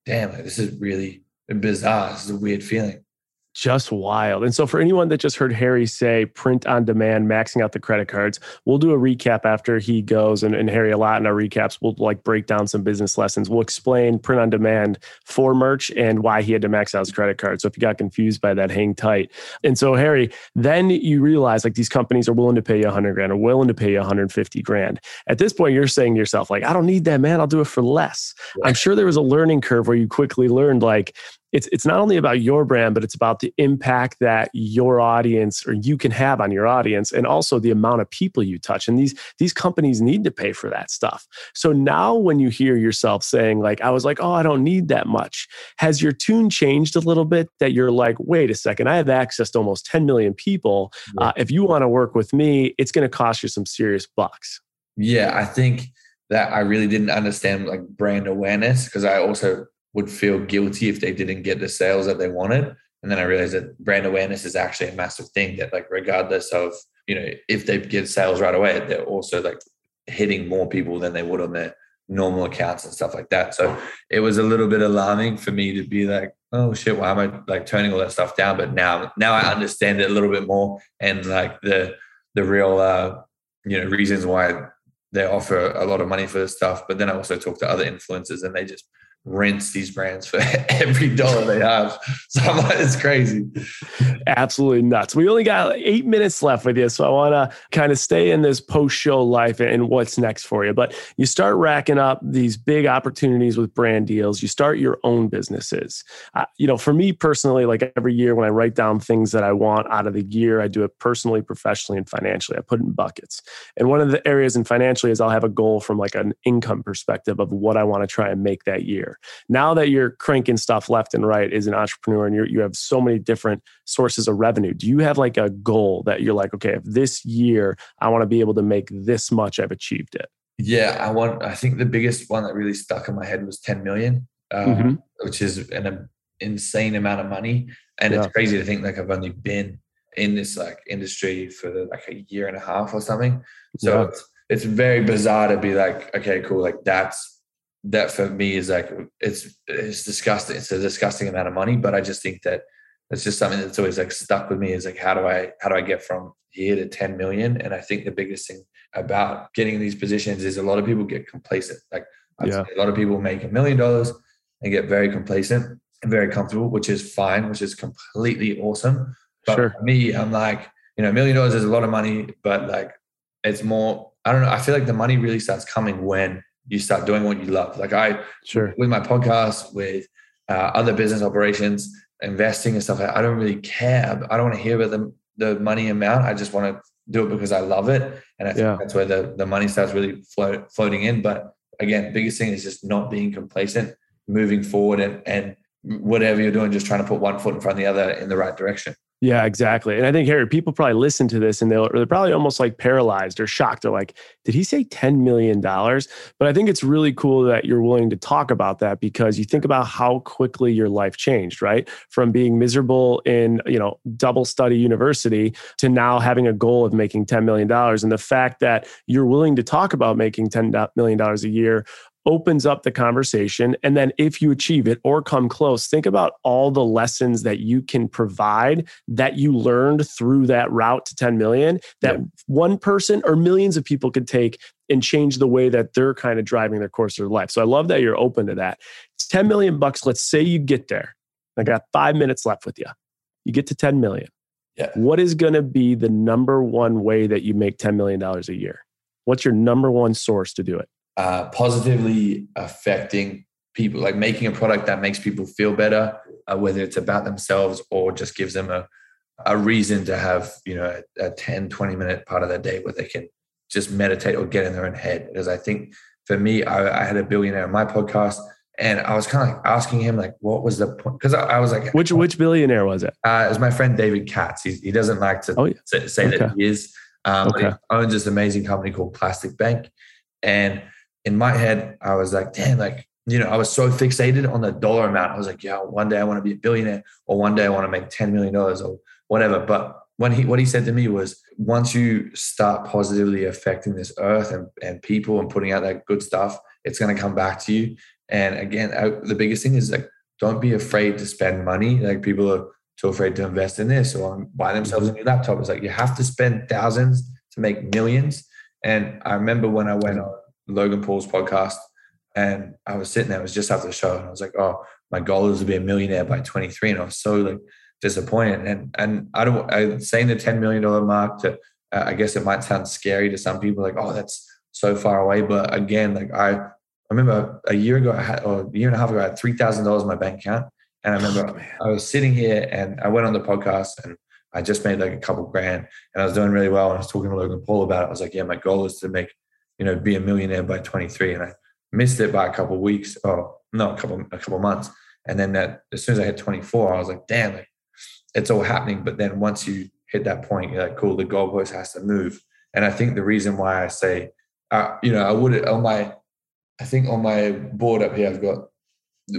damn, like, this is really bizarre. This is a weird feeling. Just wild. And so, for anyone that just heard Harry say print on demand, maxing out the credit cards, we'll do a recap after he goes. And, and Harry, a lot in our recaps, we'll like break down some business lessons. We'll explain print on demand for merch and why he had to max out his credit card. So, if you got confused by that, hang tight. And so, Harry, then you realize like these companies are willing to pay you 100 grand or willing to pay you 150 grand. At this point, you're saying to yourself, like, I don't need that, man. I'll do it for less. I'm sure there was a learning curve where you quickly learned, like, it's it's not only about your brand but it's about the impact that your audience or you can have on your audience and also the amount of people you touch. And these these companies need to pay for that stuff. So now when you hear yourself saying like i was like oh i don't need that much has your tune changed a little bit that you're like wait a second i have access to almost 10 million people. Uh, if you want to work with me it's going to cost you some serious bucks. Yeah i think that i really didn't understand like brand awareness because i also would feel guilty if they didn't get the sales that they wanted. And then I realized that brand awareness is actually a massive thing that like regardless of, you know, if they get sales right away, they're also like hitting more people than they would on their normal accounts and stuff like that. So it was a little bit alarming for me to be like, oh shit, why am I like turning all that stuff down? But now now I understand it a little bit more and like the the real uh, you know, reasons why they offer a lot of money for this stuff. But then I also talk to other influencers and they just rinse these brands for every dollar they have. So like, it's crazy. Absolutely nuts. We only got eight minutes left with you. So I want to kind of stay in this post show life and what's next for you. But you start racking up these big opportunities with brand deals. You start your own businesses. Uh, you know, for me personally, like every year when I write down things that I want out of the year, I do it personally, professionally, and financially. I put it in buckets. And one of the areas in financially is I'll have a goal from like an income perspective of what I want to try and make that year. Now that you're cranking stuff left and right as an entrepreneur and you you have so many different sources of revenue, do you have like a goal that you're like, okay, if this year I want to be able to make this much, I've achieved it? Yeah, I want. I think the biggest one that really stuck in my head was 10 million, um, mm-hmm. which is an insane amount of money, and yeah. it's crazy to think like I've only been in this like industry for like a year and a half or something. So yeah. it's, it's very bizarre to be like, okay, cool, like that's that for me is like it's it's disgusting. It's a disgusting amount of money, but I just think that it's just something that's always like stuck with me is like how do I how do I get from here to 10 million? And I think the biggest thing about getting these positions is a lot of people get complacent. Like yeah. a lot of people make a million dollars and get very complacent and very comfortable, which is fine, which is completely awesome. But sure. for me, I'm like, you know, a million dollars is a lot of money, but like it's more, I don't know. I feel like the money really starts coming when you start doing what you love. Like I, sure, with my podcast, with uh, other business operations, investing and stuff. I don't really care. I don't want to hear about the the money amount. I just want to do it because I love it, and I think yeah. that's where the the money starts really float, floating in. But again, biggest thing is just not being complacent, moving forward, and and whatever you're doing, just trying to put one foot in front of the other in the right direction. Yeah, exactly. And I think Harry, people probably listen to this and they're, probably almost like paralyzed or shocked. They're like, did he say $10 million? But I think it's really cool that you're willing to talk about that because you think about how quickly your life changed, right? From being miserable in, you know, double study university to now having a goal of making $10 million. And the fact that you're willing to talk about making $10 million a year opens up the conversation. And then if you achieve it or come close, think about all the lessons that you can provide that you learned through that route to 10 million that yeah. one person or millions of people could take and change the way that they're kind of driving their course of their life. So I love that you're open to that. It's 10 million bucks. Let's say you get there. I got five minutes left with you. You get to 10 million. Yeah. What is going to be the number one way that you make $10 million a year? What's your number one source to do it? Uh, positively affecting people, like making a product that makes people feel better, uh, whether it's about themselves or just gives them a, a reason to have, you know, a, a 10, 20 minute part of their day where they can just meditate or get in their own head. Because I think for me, I, I had a billionaire on my podcast and I was kind of like asking him like, what was the point? Because I, I, was like, which which billionaire was it? Uh, it was my friend David Katz. He, he doesn't like to oh, yeah. say, say okay. that he is. Um, okay. He owns this amazing company called Plastic Bank, and in my head, I was like, damn, like, you know, I was so fixated on the dollar amount. I was like, yeah, one day I want to be a billionaire or one day I want to make $10 million or whatever. But when he, what he said to me was, once you start positively affecting this earth and, and people and putting out that good stuff, it's going to come back to you. And again, I, the biggest thing is like, don't be afraid to spend money. Like people are too afraid to invest in this or buy themselves a mm-hmm. new laptop. It's like you have to spend thousands to make millions. And I remember when I went mm-hmm. on Logan Paul's podcast and I was sitting there, it was just after the show, and I was like, oh, my goal is to be a millionaire by 23. And I was so like disappointed. And and I don't I saying the $10 million mark to uh, I guess it might sound scary to some people, like, oh, that's so far away. But again, like I, I remember a year ago, I had, or a year and a half ago, I had three thousand dollars in my bank account, and I remember oh, I was sitting here and I went on the podcast and I just made like a couple grand, and I was doing really well. And I was talking to Logan Paul about it. I was like, yeah, my goal is to make, you know, be a millionaire by twenty three, and I missed it by a couple weeks, or no, a couple a couple months. And then that as soon as I hit 24, I was like, damn, like, it's all happening. But then once you hit that point, you're like, cool, the goalpost has to move. And I think the reason why I say, uh, you know, I would on my, I think on my board up here, I've got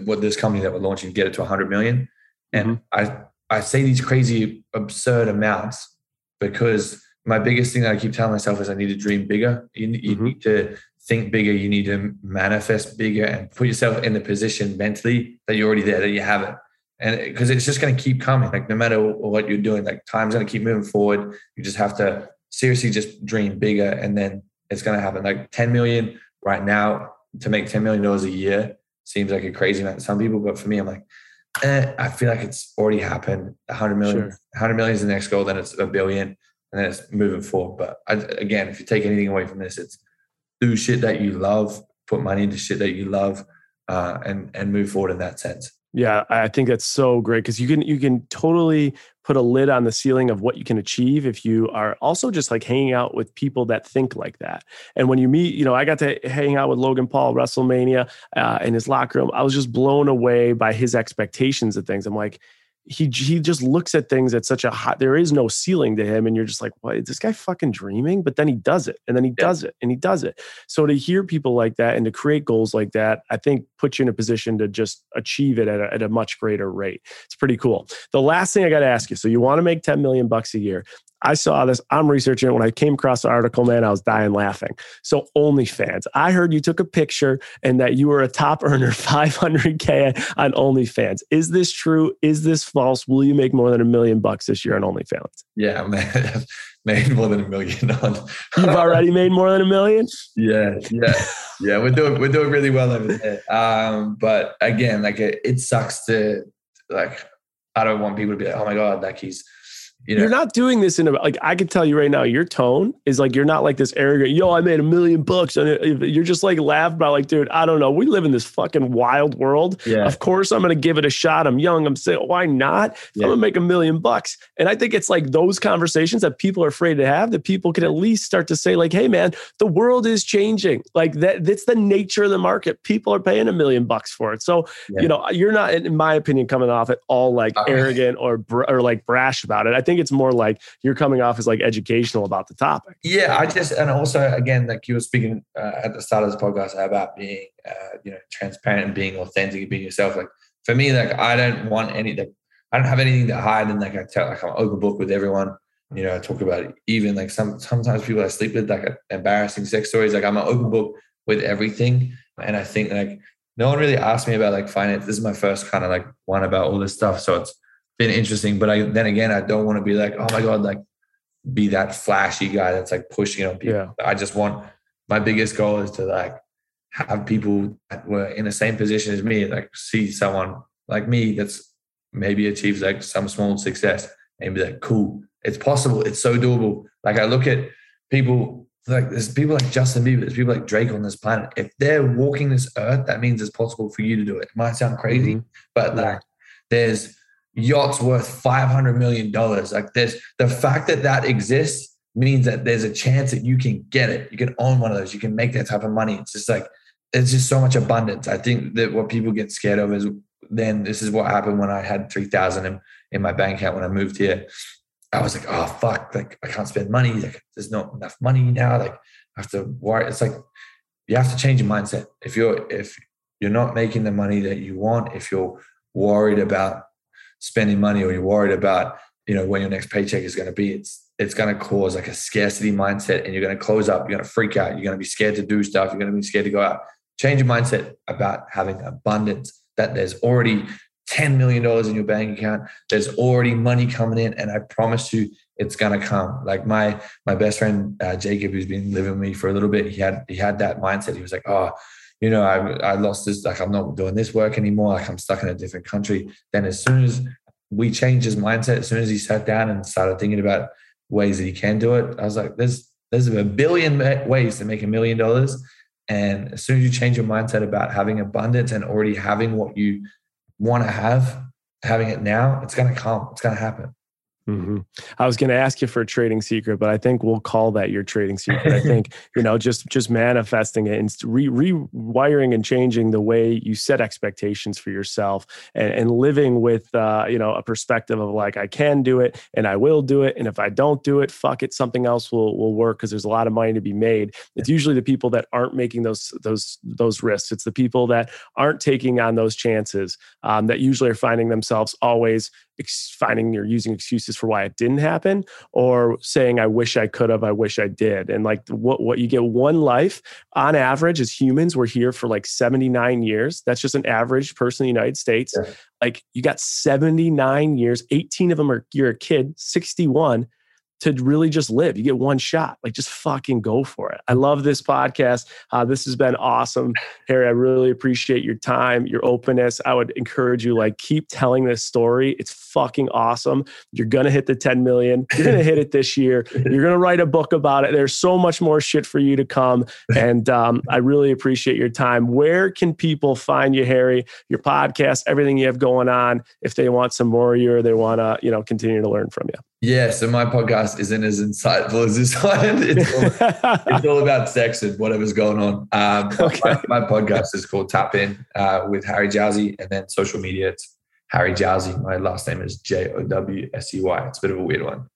what this company that we're launching, get it to 100 million. And mm-hmm. I, I say these crazy, absurd amounts because my biggest thing that I keep telling myself is I need to dream bigger. You, you mm-hmm. need to think bigger. You need to manifest bigger and put yourself in the position mentally that you're already there, that you have it and because it's just going to keep coming like no matter what you're doing like time's going to keep moving forward you just have to seriously just dream bigger and then it's going to happen like 10 million right now to make 10 million dollars a year seems like a crazy amount to some people but for me i'm like eh, i feel like it's already happened 100 million sure. 100 million is the next goal then it's a billion and then it's moving forward but I, again if you take anything away from this it's do shit that you love put money into shit that you love uh, and and move forward in that sense yeah, I think that's so great because you can you can totally put a lid on the ceiling of what you can achieve if you are also just like hanging out with people that think like that. And when you meet, you know, I got to hang out with Logan Paul WrestleMania uh, in his locker room. I was just blown away by his expectations of things. I'm like, he he just looks at things at such a hot there is no ceiling to him and you're just like what is this guy fucking dreaming? But then he does it and then he yeah. does it and he does it. So to hear people like that and to create goals like that i think puts you in a position to just achieve it at a, at a much greater rate. It's pretty cool. The last thing i got to ask you so you want to make 10 million bucks a year I saw this. I'm researching it. When I came across the article, man, I was dying laughing. So, OnlyFans. I heard you took a picture and that you were a top earner, 500K on OnlyFans. Is this true? Is this false? Will you make more than a million bucks this year on OnlyFans? Yeah, man. made more than a million on. You've already made more than a million? Yeah, yeah. Yeah, we're doing we're doing really well over there. Um, but again, like it, it sucks to like I don't want people to be like, oh my God, like he's you know? You're not doing this in a like I can tell you right now, your tone is like you're not like this arrogant, yo, I made a million bucks. And you're just like laugh about like, dude, I don't know. We live in this fucking wild world. Yeah. Of course, I'm gonna give it a shot. I'm young. I'm saying, why not? Yeah. I'm gonna make a million bucks. And I think it's like those conversations that people are afraid to have that people can at least start to say, like, hey man, the world is changing. Like that, that's the nature of the market. People are paying a million bucks for it. So, yeah. you know, you're not, in my opinion, coming off at all like uh-huh. arrogant or or like brash about it. I think it's more like you're coming off as like educational about the topic. Yeah, I just and also again, like you were speaking uh, at the start of this podcast about being, uh, you know, transparent and being authentic and being yourself. Like for me, like I don't want any, like I don't have anything to hide, and like I tell, like I'm open book with everyone. You know, I talk about it. even like some sometimes people I sleep with like embarrassing sex stories. Like I'm an open book with everything, and I think like no one really asked me about like finance. This is my first kind of like one about all this stuff, so it's been interesting. But I then again, I don't want to be like, oh my god, like be that flashy guy that's like pushing on people. Yeah. I just want my biggest goal is to like have people that were in the same position as me, like see someone like me that's maybe achieves like some small success and be like, cool, it's possible, it's so doable. Like I look at people like there's people like Justin Bieber, there's people like Drake on this planet. If they're walking this earth, that means it's possible for you to do it. It might sound crazy, mm-hmm. but like there's yachts worth 500 million dollars. Like this the fact that that exists means that there's a chance that you can get it. You can own one of those. You can make that type of money. It's just like it's just so much abundance. I think that what people get scared of is then this is what happened when i had 3000 in, in my bank account when i moved here. I was like oh fuck. Like i can't spend money. Like there's not enough money now. Like i have to worry it's like you have to change your mindset. If you're if you're not making the money that you want if you're worried about spending money or you're worried about you know when your next paycheck is going to be it's it's going to cause like a scarcity mindset and you're going to close up you're going to freak out you're going to be scared to do stuff you're going to be scared to go out change your mindset about having abundance that there's already $10 million in your bank account. There's already money coming in. And I promise you, it's gonna come. Like my my best friend uh, Jacob, who's been living with me for a little bit, he had he had that mindset. He was like, oh, you know, I I lost this. Like I'm not doing this work anymore. Like I'm stuck in a different country. Then as soon as we changed his mindset, as soon as he sat down and started thinking about ways that he can do it, I was like, there's there's a billion ways to make a million dollars. And as soon as you change your mindset about having abundance and already having what you want to have, having it now, it's going to come. It's going to happen. Mm-hmm. I was going to ask you for a trading secret, but I think we'll call that your trading secret. I think you know just just manifesting it and re- rewiring and changing the way you set expectations for yourself, and, and living with uh, you know a perspective of like I can do it and I will do it, and if I don't do it, fuck it, something else will will work because there's a lot of money to be made. It's usually the people that aren't making those those those risks. It's the people that aren't taking on those chances um, that usually are finding themselves always ex- finding or using excuses for why it didn't happen or saying i wish i could have i wish i did. And like what, what you get one life on average as humans we're here for like 79 years. That's just an average person in the united states. Yeah. like you got 79 years. 18 of them are you're a kid. 61 to really just live. You get one shot. Like just fucking go for it. I love this podcast. Uh, this has been awesome, Harry. I really appreciate your time, your openness. I would encourage you like keep telling this story. It's fucking awesome. You're gonna hit the 10 million. You're gonna hit it this year. You're gonna write a book about it. There's so much more shit for you to come. And um, I really appreciate your time. Where can people find you, Harry? Your podcast, everything you have going on. If they want some more of you, or they want to, you know, continue to learn from you. Yeah, so my podcast isn't as insightful as this one. It's all, it's all about sex and whatever's going on. Um, okay. my, my, podcast is called Tap In uh, with Harry Jowsey, and then social media, it's Harry Jowsey. My last name is J O W S E Y. It's a bit of a weird one.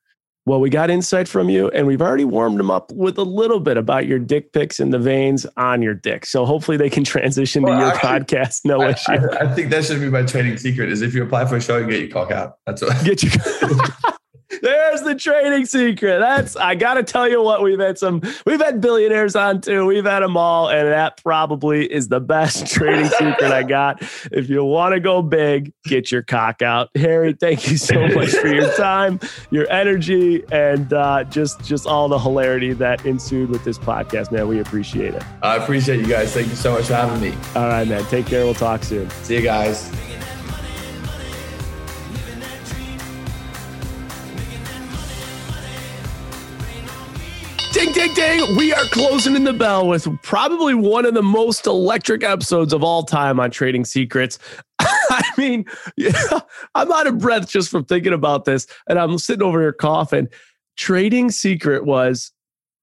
Well, we got insight from you, and we've already warmed them up with a little bit about your dick pics and the veins on your dick. So hopefully they can transition well, to your actually, podcast. No I, issue. I, I, think that should be my training secret: is if you apply for a show, you get your cock out. That's what. Get your. There's the trading secret. That's I gotta tell you what we've had some we've had billionaires on too. We've had them all, and that probably is the best trading secret I got. If you want to go big, get your cock out. Harry, thank you so much for your time, your energy, and uh, just just all the hilarity that ensued with this podcast, man. We appreciate it. I appreciate you guys. Thank you so much for having me. All right, man. Take care. We'll talk soon. See you guys. We are closing in the bell with probably one of the most electric episodes of all time on Trading Secrets. I mean, yeah, I'm out of breath just from thinking about this. And I'm sitting over here coughing. Trading Secret was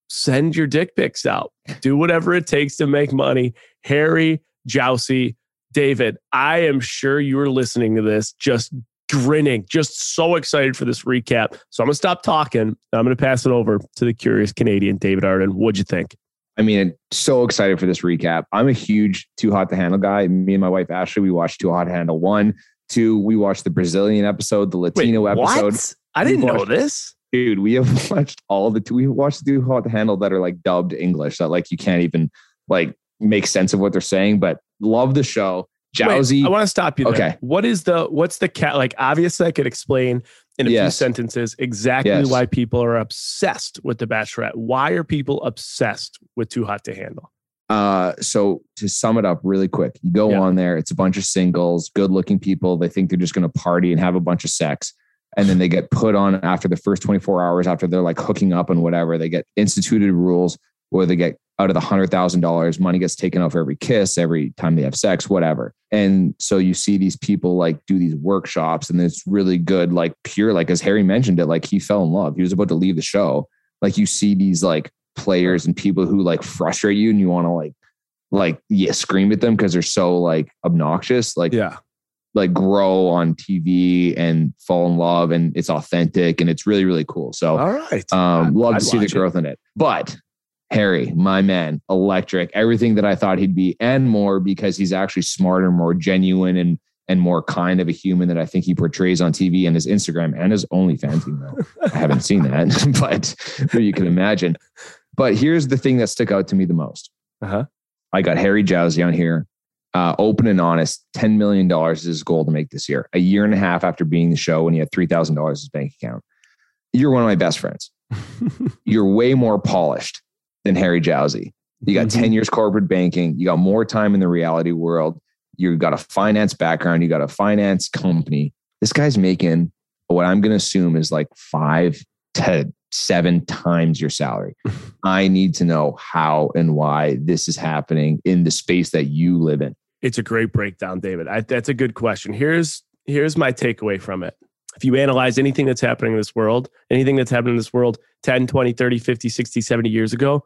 send your dick pics out, do whatever it takes to make money. Harry Jowsey, David, I am sure you are listening to this just grinning, just so excited for this recap. So I'm going to stop talking. I'm going to pass it over to the curious Canadian, David Arduin. What'd you think? I mean, so excited for this recap. I'm a huge Too Hot to Handle guy. Me and my wife Ashley, we watched Too Hot to Handle one, two. We watched the Brazilian episode, the Latino Wait, episode. I didn't watched, know this. Dude, we have watched all the we watched Too Hot to Handle that are like dubbed English that like you can't even like make sense of what they're saying. But love the show. Jowsey. Wait, I want to stop you. There. Okay. What is the what's the cat like? Obviously, I could explain in a yes. few sentences exactly yes. why people are obsessed with the Bachelorette. Why are people obsessed with Too Hot to Handle? Uh, so to sum it up really quick, you go yeah. on there. It's a bunch of singles, good-looking people. They think they're just going to party and have a bunch of sex, and then they get put on after the first 24 hours after they're like hooking up and whatever. They get instituted rules where they get out of the hundred thousand dollars, money gets taken off every kiss, every time they have sex, whatever. And so you see these people like do these workshops, and it's really good, like pure, like as Harry mentioned it, like he fell in love. He was about to leave the show. Like you see these like players and people who like frustrate you, and you want to like, like yeah, scream at them because they're so like obnoxious. Like yeah, like grow on TV and fall in love, and it's authentic and it's really really cool. So all right, um, love I'd to see the growth it. in it, but Harry, my man, electric, everything that I thought he'd be and more because he's actually smarter, more genuine and and more kind of a human that I think he portrays on TV and his Instagram and his OnlyFans email. I haven't seen that, but you can imagine. But here's the thing that stuck out to me the most. Uh-huh. I got Harry Jowsey on here. uh, open and honest, $10 million is his goal to make this year. A year and a half after being the show when he had $3,000 in his bank account. You're one of my best friends. You're way more polished than Harry Jowsey. You got mm-hmm. 10 years corporate banking. You got more time in the reality world. You've got a finance background. You got a finance company. This guy's making what I'm going to assume is like five to seven times your salary. I need to know how and why this is happening in the space that you live in. It's a great breakdown, David. I, that's a good question. Here's here's my takeaway from it. If you analyze anything that's happening in this world, anything that's happening in this world 10, 20, 30, 50, 60, 70 years ago,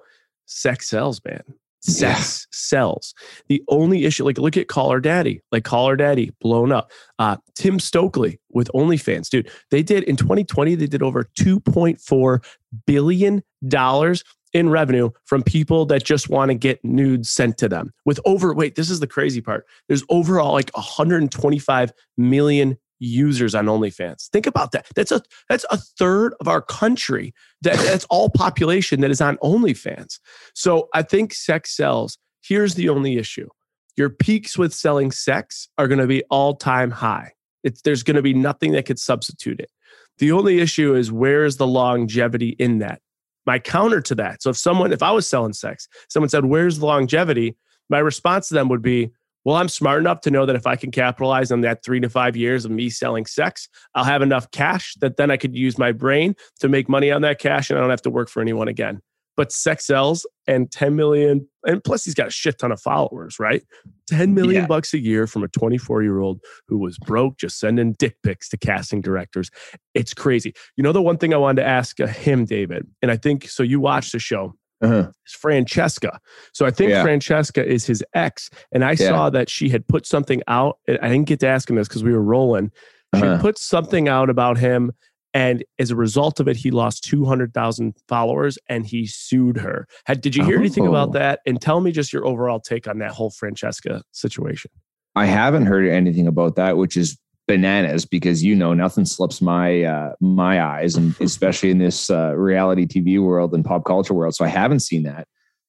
sex sells, man. Sex yeah. sells. The only issue, like look at Call Her Daddy, like Call Her Daddy blown up. Uh, Tim Stokely with OnlyFans, dude. They did in 2020, they did over 2.4 billion dollars in revenue from people that just want to get nudes sent to them. With over, wait, this is the crazy part. There's overall like 125 million users on OnlyFans. Think about that. That's a that's a third of our country. That, that's all population that is on OnlyFans. So I think sex sells. Here's the only issue: your peaks with selling sex are going to be all time high. It's, there's going to be nothing that could substitute it. The only issue is where is the longevity in that? My counter to that. So if someone, if I was selling sex, someone said, "Where's the longevity?" My response to them would be, well, I'm smart enough to know that if I can capitalize on that three to five years of me selling sex, I'll have enough cash that then I could use my brain to make money on that cash and I don't have to work for anyone again. But sex sells and 10 million, and plus he's got a shit ton of followers, right? 10 million yeah. bucks a year from a 24 year old who was broke, just sending dick pics to casting directors. It's crazy. You know, the one thing I wanted to ask uh, him, David, and I think so you watched the show uh-huh. is Francesca. So I think yeah. Francesca is his ex. And I yeah. saw that she had put something out. I didn't get to ask him this because we were rolling. She uh-huh. put something out about him. And as a result of it, he lost 200,000 followers and he sued her. Had, did you hear oh. anything about oh. that? And tell me just your overall take on that whole Francesca situation. I haven't heard anything about that, which is bananas because you know nothing slips my uh, my eyes, and especially in this uh, reality TV world and pop culture world. So I haven't seen that.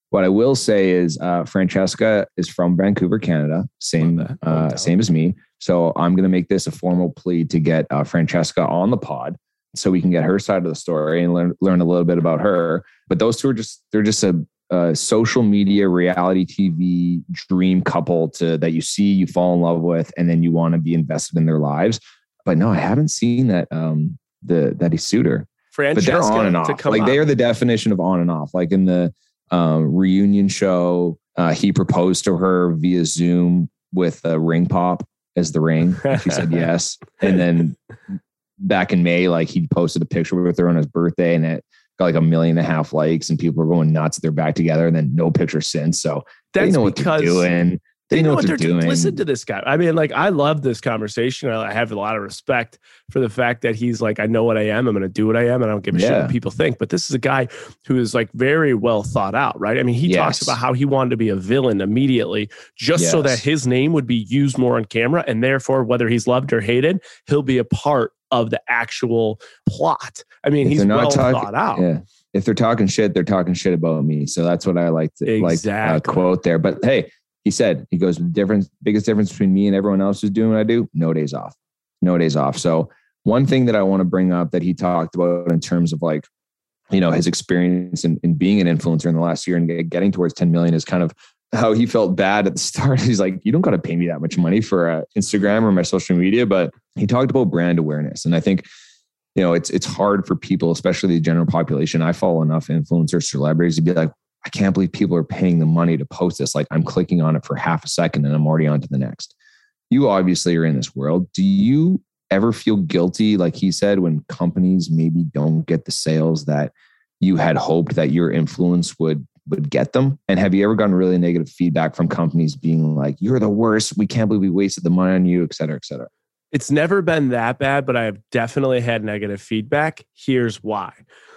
What I will say is uh, Francesca is from Vancouver, Canada, same uh, same as me. So I'm going to make this a formal plea to get uh, Francesca on the pod so we can get her side of the story and learn learn a little bit about her. But those two are just they're just a a social media reality TV dream couple to that you see, you fall in love with, and then you want to be invested in their lives. But no, I haven't seen that um the that he her. Francesca but they're on and off. Like they are the definition of on and off. Like in the um, reunion show, uh, he proposed to her via Zoom with a ring pop as the ring. She said yes. And then back in May, like he posted a picture with her on his birthday, and it got like a million and a half likes and people are going nuts. They're back together and then no picture since. So That's they know what they're doing. They, they know, know, what they're, they're doing. Listen to this guy. I mean, like, I love this conversation. I have a lot of respect for the fact that he's like, I know what I am. I'm going to do what I am. And I don't give a yeah. shit what people think. But this is a guy who is like very well thought out, right? I mean, he yes. talks about how he wanted to be a villain immediately just yes. so that his name would be used more on camera. And therefore, whether he's loved or hated, he'll be a part of the actual plot. I mean, if he's well talking, thought out. Yeah if they're talking shit, they're talking shit about me. So that's what I like to exactly. like uh, quote there. But hey, he said he goes the difference, biggest difference between me and everyone else who's doing what I do, no days off, no days off. So one thing that I want to bring up that he talked about in terms of like, you know, his experience in, in being an influencer in the last year and getting towards 10 million is kind of how he felt bad at the start. He's like, you don't got to pay me that much money for uh, Instagram or my social media, but he talked about brand awareness. And I think you know, it's it's hard for people, especially the general population. I follow enough influencers, celebrities to be like, I can't believe people are paying the money to post this. Like I'm clicking on it for half a second and I'm already on to the next. You obviously are in this world. Do you ever feel guilty, like he said, when companies maybe don't get the sales that you had hoped that your influence would would get them? And have you ever gotten really negative feedback from companies being like, you're the worst. We can't believe we wasted the money on you, et cetera, et cetera? It's never been that bad, but I have definitely had negative feedback. Here's why.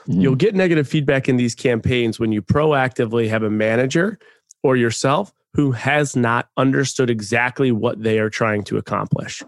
Mm-hmm. You'll get negative feedback in these campaigns when you proactively have a manager or yourself who has not understood exactly what they are trying to accomplish.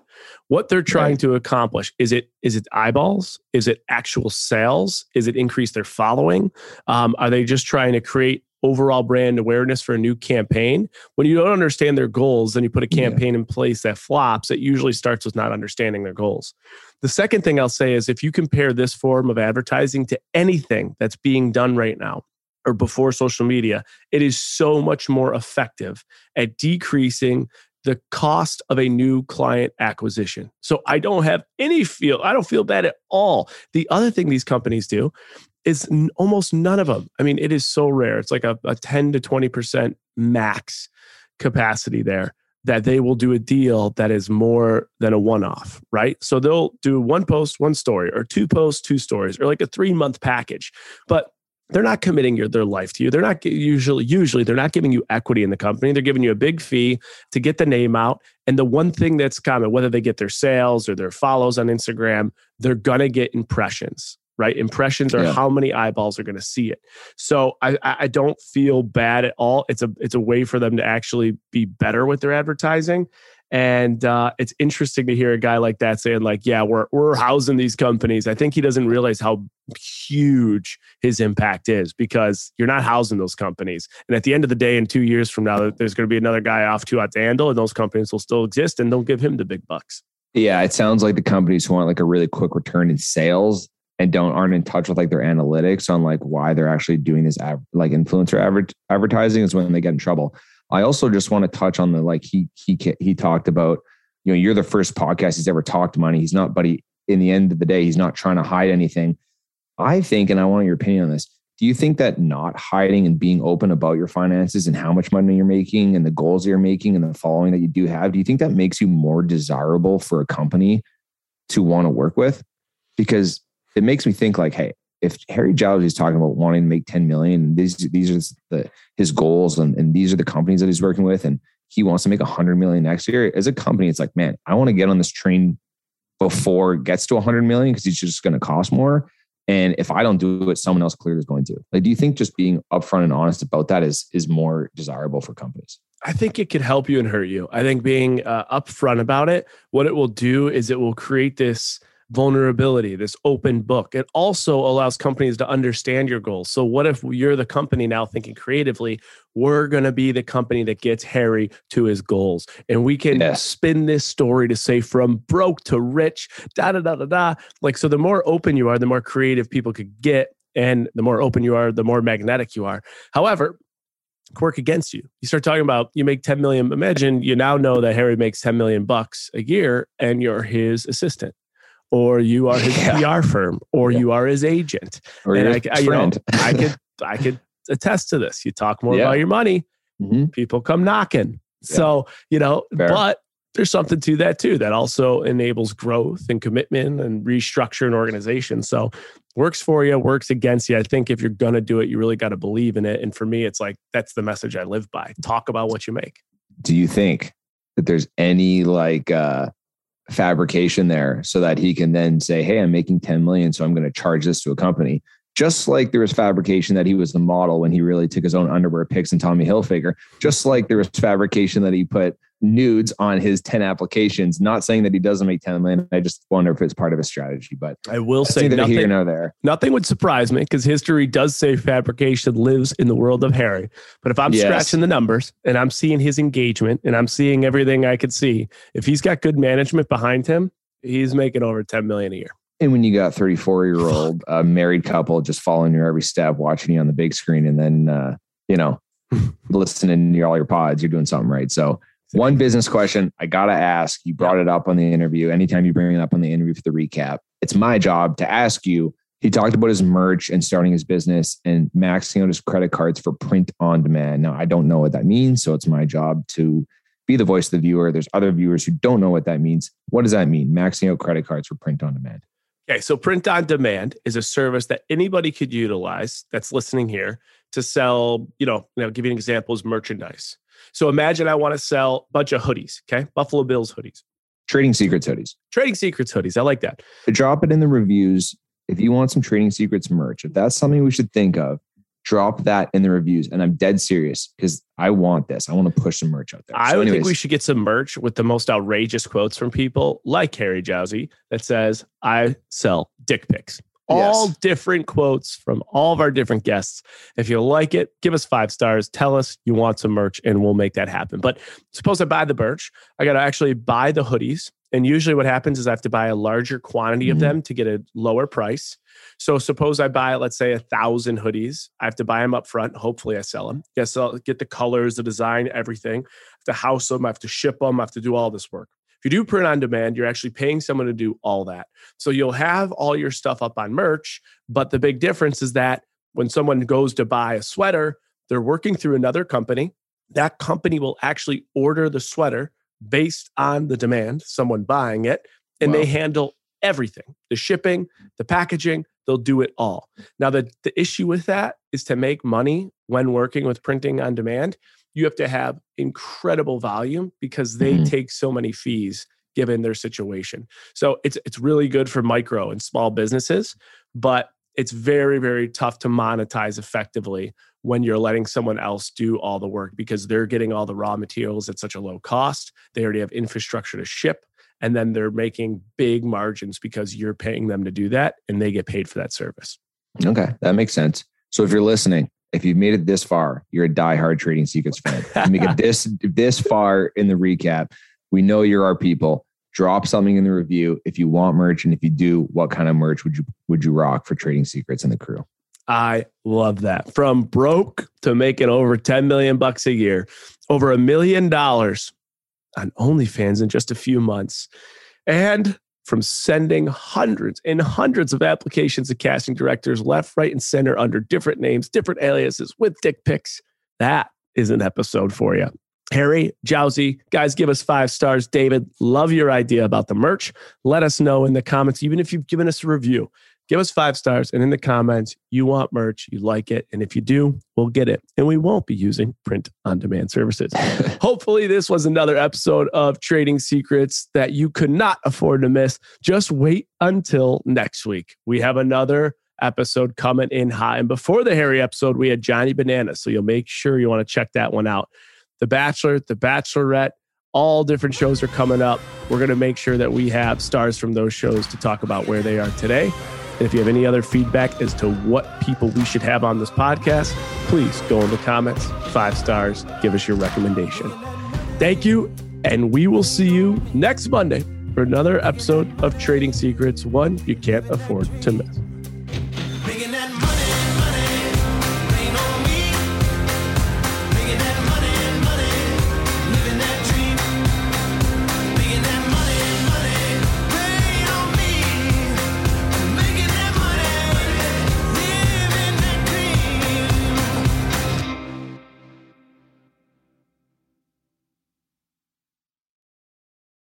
What they're trying right. to accomplish is it is it eyeballs? Is it actual sales? Is it increase their following? Um, are they just trying to create overall brand awareness for a new campaign. When you don't understand their goals, then you put a Yeah. campaign in place that flops, it usually starts with not understanding their goals. The second thing I'll say is if you compare this form of advertising to anything that's being done right now or before social media, it is so much more effective at decreasing the cost of a new client acquisition. So I don't have any feel, I don't feel bad at all. The other thing these companies do is n- almost none of them. I mean, it is so rare. It's like a, a 10 to 20% max capacity there that they will do a deal that is more than a one off, right? So they'll do one post, one story, or two posts, two stories, or like a three month package. But they're not committing your, their life to you. They're not usually usually they're not giving you equity in the company. They're giving you a big fee to get the name out. And the one thing that's common, whether they get their sales or their follows on Instagram, they're gonna get impressions, right? Impressions are Yeah. how many eyeballs are gonna see it. So I, I I don't feel bad at all. It's a it's a way for them to actually be better with their advertising. And uh, it's interesting to hear a guy like that saying, like, yeah, we're we're housing these companies. I think he doesn't realize how huge his impact is because you're not housing those companies. And at the end of the day, in two years from now, there's going to be another guy off Too Hot to Handle, and those companies will still exist, and they'll give him the big bucks. Yeah, it sounds like the companies who want like a really quick return in sales and don't aren't in touch with like their analytics on like why they're actually doing this like influencer adver- advertising is when they get in trouble. I also just want to touch on the like he he he talked about you know you're the first podcast he's ever talked money. He's not, but he in the end of the day he's not trying to hide anything. I think, and I want your opinion on this. Do you think that not hiding and being open about your finances and how much money you're making and the goals you're making and the following that you do have, do you think that makes you more desirable for a company to want to work with? Because it makes me think like, hey, if Harry Giles is talking about wanting to make 10 million, these these are the his goals and, and these are the companies that he's working with, and he wants to make 100 million next year. As a company, it's like, man, I want to get on this train before it gets to 100 million because it's just going to cost more. And if I don't do it, someone else clearly is going to. Like, do you think just being upfront and honest about that is is more desirable for companies? I think it could help you and hurt you. I think being uh, upfront about it, what it will do is it will create this vulnerability, this open book. It also allows companies to understand your goals. So, what if you're the company now thinking creatively? We're going to be the company that gets Harry to his goals. And we can Yes. spin this story to say from broke to rich, da da da da da. Like, so the more open you are, the more creative people could get. And the more open you are, the more magnetic you are. However, work against you. You start talking about you make 10 million. Imagine you now know that Harry makes 10 million bucks a year and you're his assistant or you are his Yeah. PR firm or Yeah. you are his agent. Or and I, I, you know. I could I could attest to this. You talk more Yeah. about your money, Mhm. people come knocking. So, you know, Fair. but there's something to that too that also enables growth and commitment and restructure an organization. So, works for you, works against you. I think if you're going to do it, you really got to believe in it. And for me, it's like that's the message I live by. Talk about what you make. do you think that there's any like uh fabrication there so that he can then say hey i'm making 10 million so i'm going to charge this to a company. Just like there was fabrication that he was the model when he really took his own underwear pics and tommy hilfiger just like there was fabrication that he put nudes on his 10 applications not saying that he doesn't make 10 million i just wonder if it's part of his strategy but I will say neither here nothing, nor there nothing would surprise me because history does say fabrication lives in the world of Harry. But if I'm Yes. scratching the numbers and I'm seeing his engagement and I'm seeing everything I could see, if he's got good management behind him, he's making over 10 million a year. And when you got 34 year old uh, married couple just following your every step, watching you on the big screen, and then, uh, you know, listening to all your pods, you're doing something right. So, one business question I got to ask you brought it up on the interview. Anytime you bring it up on the interview for the recap, it's my job to ask you. He talked about his merch and starting his business and maxing out his credit cards for print on demand. Now, I don't know what that means. So, it's my job to be the voice of the viewer. There's other viewers who don't know what that means. What does that mean? Maxing out credit cards for print on demand. Okay, so print on demand is a service that anybody could utilize that's listening here to sell, you know, you know, give you an example is merchandise. So imagine I want to sell a bunch of hoodies, okay? Buffalo Bills hoodies. Trading Secrets hoodies. Trading Secrets hoodies. I like that. Drop it in the reviews if you want some Trading Secrets merch. If that's something we should think of, drop that in the reviews. And I'm dead serious because I want this. I want to push some merch out there. I So would think we should get some merch with the most outrageous quotes from people like Harry Jowsey that says, I sell dick pics all Yes. different quotes from all of our different guests. If you like it, give us five stars. Tell us you want some merch and we'll make that happen. But suppose I buy the merch, I got to actually buy the hoodies. And usually what happens is I have to buy a larger quantity of Mhm. them to get a lower price. So suppose I buy, let's say, a thousand hoodies. I have to buy them up front. Hopefully, I sell them. Guess I'll get the colors, the design, everything. I have to house them. I have to ship them. I have to do all this work. If you do print on demand, you're actually paying someone to do all that. So you'll have all your stuff up on merch. But the big difference is that when someone goes to buy a sweater, they're working through another company. That company will actually order the sweater based on the demand, someone buying it, and they handle everything the shipping, the packaging, they'll do it all. Now, the, the issue with that is to make money when working with printing on demand, you have to have incredible volume because they Mhm. take so many fees given their situation. So it's it's really good for micro and small businesses, but it's very very tough to monetize effectively when you're letting someone else do all the work because they're getting all the raw materials at such a low cost. They already have infrastructure to ship and then they're making big margins because you're paying them to do that and they get paid for that service. Okay, that makes sense. So if you're listening, if you've made it this far, you're a diehard Trading Secrets fan. You make it this this far in the recap. We know you're our people. Drop something in the review if you want merch, and if you do, what kind of merch would you would you rock for Trading Secrets and the crew? I love that. From broke to making over 10 million bucks a year, over a million dollars on OnlyFans in just a few months. And from sending hundreds and hundreds of applications to casting directors left, right, and center under different names, different aliases with dick pics. That is an episode for you. Harry, Jowsey, guys, give us five stars. David, love your idea about the merch. Let us know in the comments, even if you've given us a review give us five stars and in the comments you want merch you like it and if you do we'll get it. And we won't be using print on demand services. Hopefully this was another episode of trading secrets that you could not afford to miss. Just wait until next week. We have another episode coming in hot and before the harry episode we had Johnny Bananas so you'll make sure you want to check that one out. The bachelor the bachelorette all different shows are coming up. We're going to make sure that we have stars from those shows to talk about where they are today and if you have any other feedback as to what people we should have on this podcast, please go in the comments, five stars, give us your recommendation. Thank you. And we will see you next Monday for another episode of Trading Secrets, one you can't afford to miss.